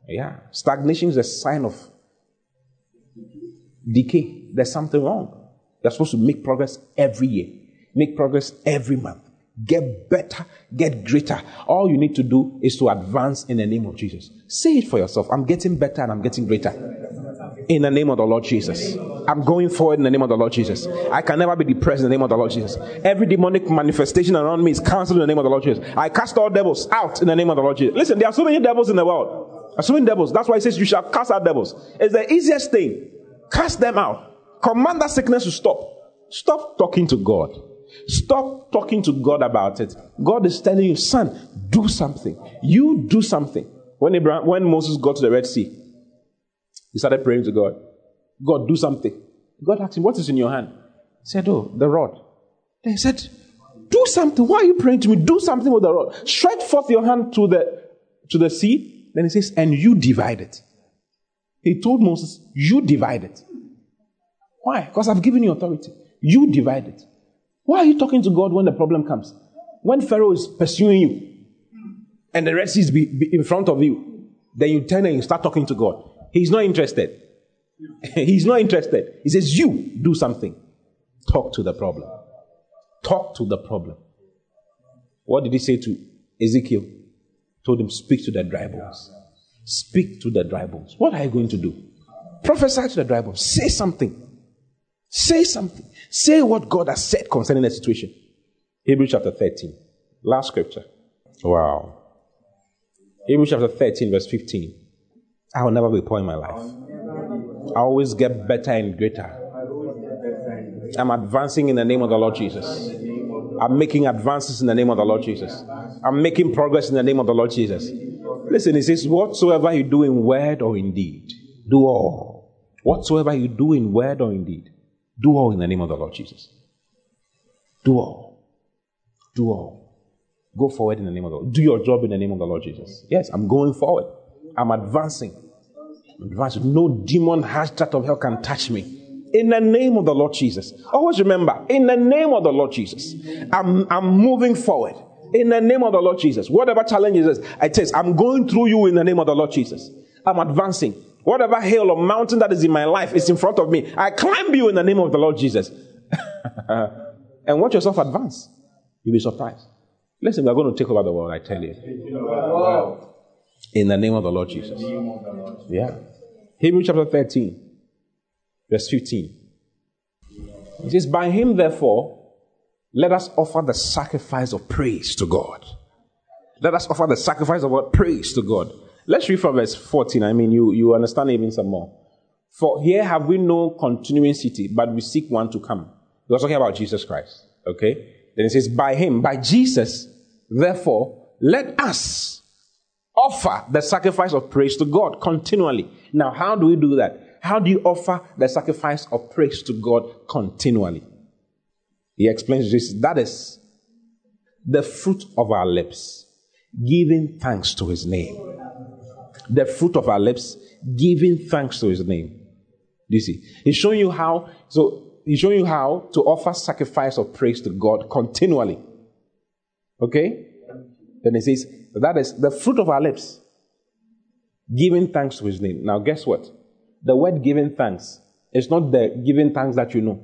Yeah. Stagnation is a sign of decay. There's something wrong. You're supposed to make progress every year, make progress every month, get better, get greater. All you need to do is to advance in the name of Jesus. Say it for yourself. I'm getting better and I'm getting greater. In the name of the Lord Jesus. I'm going forward in the name of the Lord Jesus. I can never be depressed in the name of the Lord Jesus. Every demonic manifestation around me is cancelled in the name of the Lord Jesus. I cast all devils out in the name of the Lord Jesus. Listen, there are so many devils in the world. Assuming devils. That's why he says you shall cast out devils. It's the easiest thing. Cast them out. Command that sickness to stop. Stop talking to God. Stop talking to God about it. God is telling you, son, do something. You do something. When Abraham, when Moses got to the Red Sea, he started praying to God. God, do something. God asked him, What is in your hand? He said, Oh, the rod. Then he said, Do something. Why are you praying to me? Do something with the rod. Stretch forth your hand to the to the sea. Then he says, And you divide it. He told Moses, You divide it. Why? Because I've given you authority. You divide it. Why are you talking to God when the problem comes? When Pharaoh is pursuing you and the rest is be, be in front of you, then you turn and you start talking to God. He's not interested. He's not interested. He says, You do something. Talk to the problem. Talk to the problem. What did he say to Ezekiel? Told him, Speak to the dry bones. Speak to the dry bones. What are you going to do? Prophesy to the dry bones. Say something. Say something. Say what God has said concerning the situation. Hebrews chapter 13. Last scripture. Wow. Hebrews chapter 13, verse 15. I will never be poor in my life. I always get better and greater. I'm advancing in the name of the Lord Jesus. I'm making advances in the name of the Lord Jesus. I'm making progress in the name of the Lord Jesus. Listen, he says, Whatsoever you do in word or in deed, do all. Whatsoever you do in word or in deed, do all in the name of the Lord Jesus. Do all. Do all. Go forward in the name of the Lord. Do your job in the name of the Lord Jesus. Yes, I'm going forward. I'm advancing. I'm advancing. No demon has that of hell can touch me. In the name of the Lord Jesus. Always remember, in the name of the Lord Jesus, I'm, I'm moving forward. In the name of the Lord Jesus. Whatever challenges I it is, I'm going through you in the name of the Lord Jesus. I'm advancing. Whatever hill or mountain that is in my life is in front of me. I climb you in the name of the Lord Jesus. and watch yourself advance. You'll be surprised. Listen, we're going to take over the world, I tell you. In the name of the Lord Jesus. Yeah. Hebrews chapter 13, verse 15. It says, By him, therefore, let us offer the sacrifice of praise to God. Let us offer the sacrifice of what? Praise to God. Let's read from verse 14. I mean, you, you understand even some more. For here have we no continuing city, but we seek one to come. He was talking about Jesus Christ. Okay? Then it says, By him, by Jesus, therefore, let us offer the sacrifice of praise to God continually. Now, how do we do that? How do you offer the sacrifice of praise to God continually? He explains this that is the fruit of our lips, giving thanks to his name the fruit of our lips, giving thanks to his name. You see? He's showing you how, so he's showing you how to offer sacrifice of praise to God continually. Okay? Then he says, that is the fruit of our lips, giving thanks to his name. Now, guess what? The word giving thanks is not the giving thanks that you know.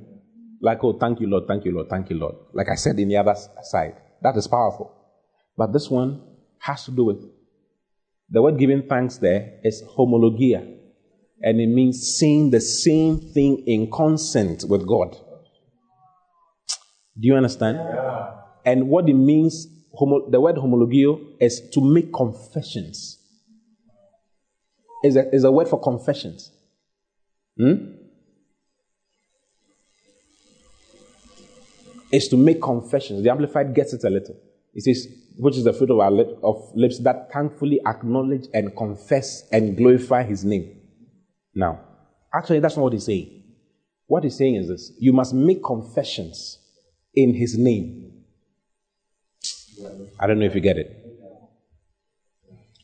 Like, oh, thank you, Lord, thank you, Lord, thank you, Lord. Like I said in the other side. That is powerful. But this one has to do with the word giving thanks there is homologia, and it means saying the same thing in consent with God. Do you understand? Yeah. And what it means, homo, the word homologeo is to make confessions. Is a, is a word for confessions. Hmm? Is to make confessions. The Amplified gets it a little. It says, which is the fruit of our lip, of lips that thankfully acknowledge and confess and glorify his name. Now, actually, that's not what he's saying. What he's saying is this you must make confessions in his name. I don't know if you get it.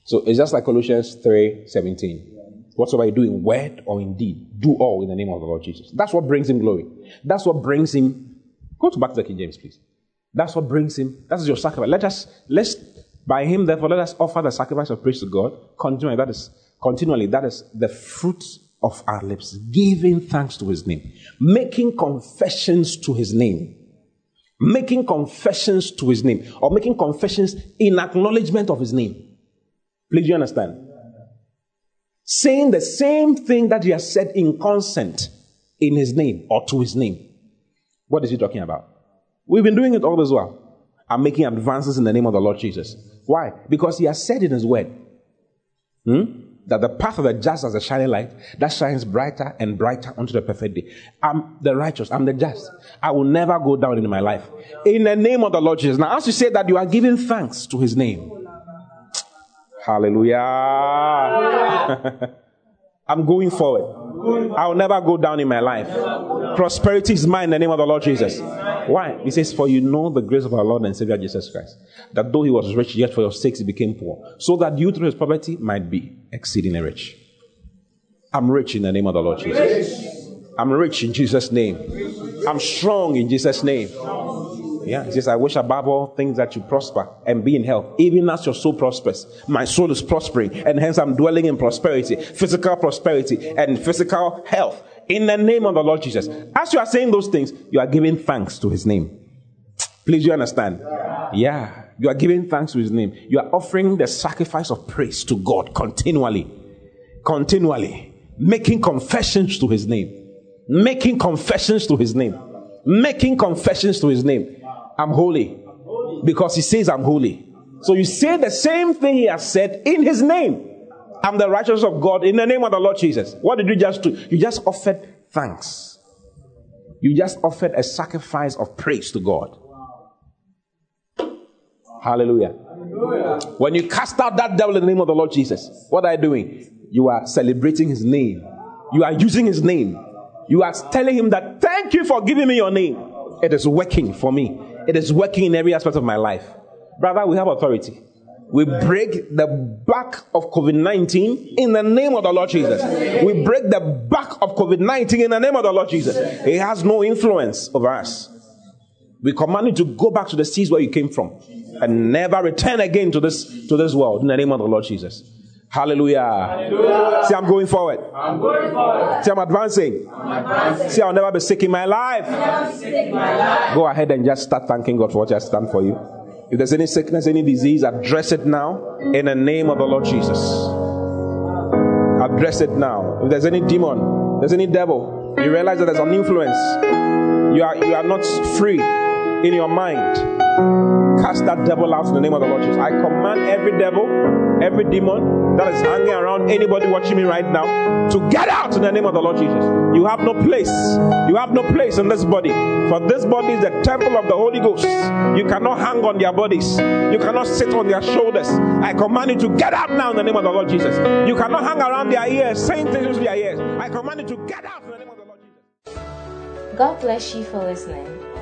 So it's just like Colossians 3 17. Whatsoever you do in word or in deed, do all in the name of the Lord Jesus. That's what brings him glory. That's what brings him. Go to back to the King James, please. That's what brings him. That is your sacrifice. Let us let's by him, therefore, let us offer the sacrifice of praise to God continually. That is continually. That is the fruit of our lips, giving thanks to his name, making confessions to his name, making confessions to his name, or making confessions in acknowledgement of his name. Please, you understand? Saying the same thing that he has said in consent in his name or to his name. What is he talking about? We've been doing it all this while. I'm making advances in the name of the Lord Jesus. Why? Because He has said in His word hmm, that the path of the just as a shining light that shines brighter and brighter unto the perfect day. I'm the righteous. I'm the just. I will never go down in my life. In the name of the Lord Jesus. Now, as you say that, you are giving thanks to His name. Hallelujah. I'm going forward. I'll never go down in my life. Prosperity is mine in the name of the Lord Jesus. Why? He says, For you know the grace of our Lord and Savior Jesus Christ, that though he was rich, yet for your sakes he became poor, so that you through his poverty might be exceedingly rich. I'm rich in the name of the Lord Jesus. I'm rich in Jesus' name. I'm strong in Jesus' name. Yeah, he says, I wish above all things that you prosper and be in health, even as your soul prospers. My soul is prospering, and hence I'm dwelling in prosperity, physical prosperity, and physical health. In the name of the Lord Jesus. As you are saying those things, you are giving thanks to his name. Please, you understand? Yeah. You are giving thanks to his name. You are offering the sacrifice of praise to God continually. Continually. Making confessions to his name. Making confessions to his name. Making confessions to his name. I'm holy. Because he says I'm holy. So you say the same thing he has said in his name. I'm the righteousness of God in the name of the Lord Jesus. What did you just do? You just offered thanks. You just offered a sacrifice of praise to God. Hallelujah. Hallelujah. When you cast out that devil in the name of the Lord Jesus, what are you doing? You are celebrating his name. You are using his name. You are telling him that, thank you for giving me your name. It is working for me. It is working in every aspect of my life. Brother, we have authority. We break the back of COVID 19 in the name of the Lord Jesus. We break the back of COVID 19 in the name of the Lord Jesus. It has no influence over us. We command you to go back to the seas where you came from and never return again to this, to this world in the name of the Lord Jesus. Hallelujah. Hallelujah. See, I'm going forward. I'm going forward. See, I'm advancing. I'm advancing. See, I'll never be sick in my life. In my life. Go ahead and just start thanking God for what has done for you. If there's any sickness, any disease, address it now in the name of the Lord Jesus. Address it now. If there's any demon, there's any devil, you realize that there's an influence. You are you are not free in your mind. Cast that devil out in the name of the Lord Jesus. I command every devil, every demon that is hanging around anybody watching me right now to get out in the name of the Lord Jesus. You have no place. You have no place in this body. For this body is the temple of the Holy Ghost. You cannot hang on their bodies. You cannot sit on their shoulders. I command you to get out now in the name of the Lord Jesus. You cannot hang around their ears, saying things to their ears. I command you to get out in the name of the Lord Jesus. God bless you for listening.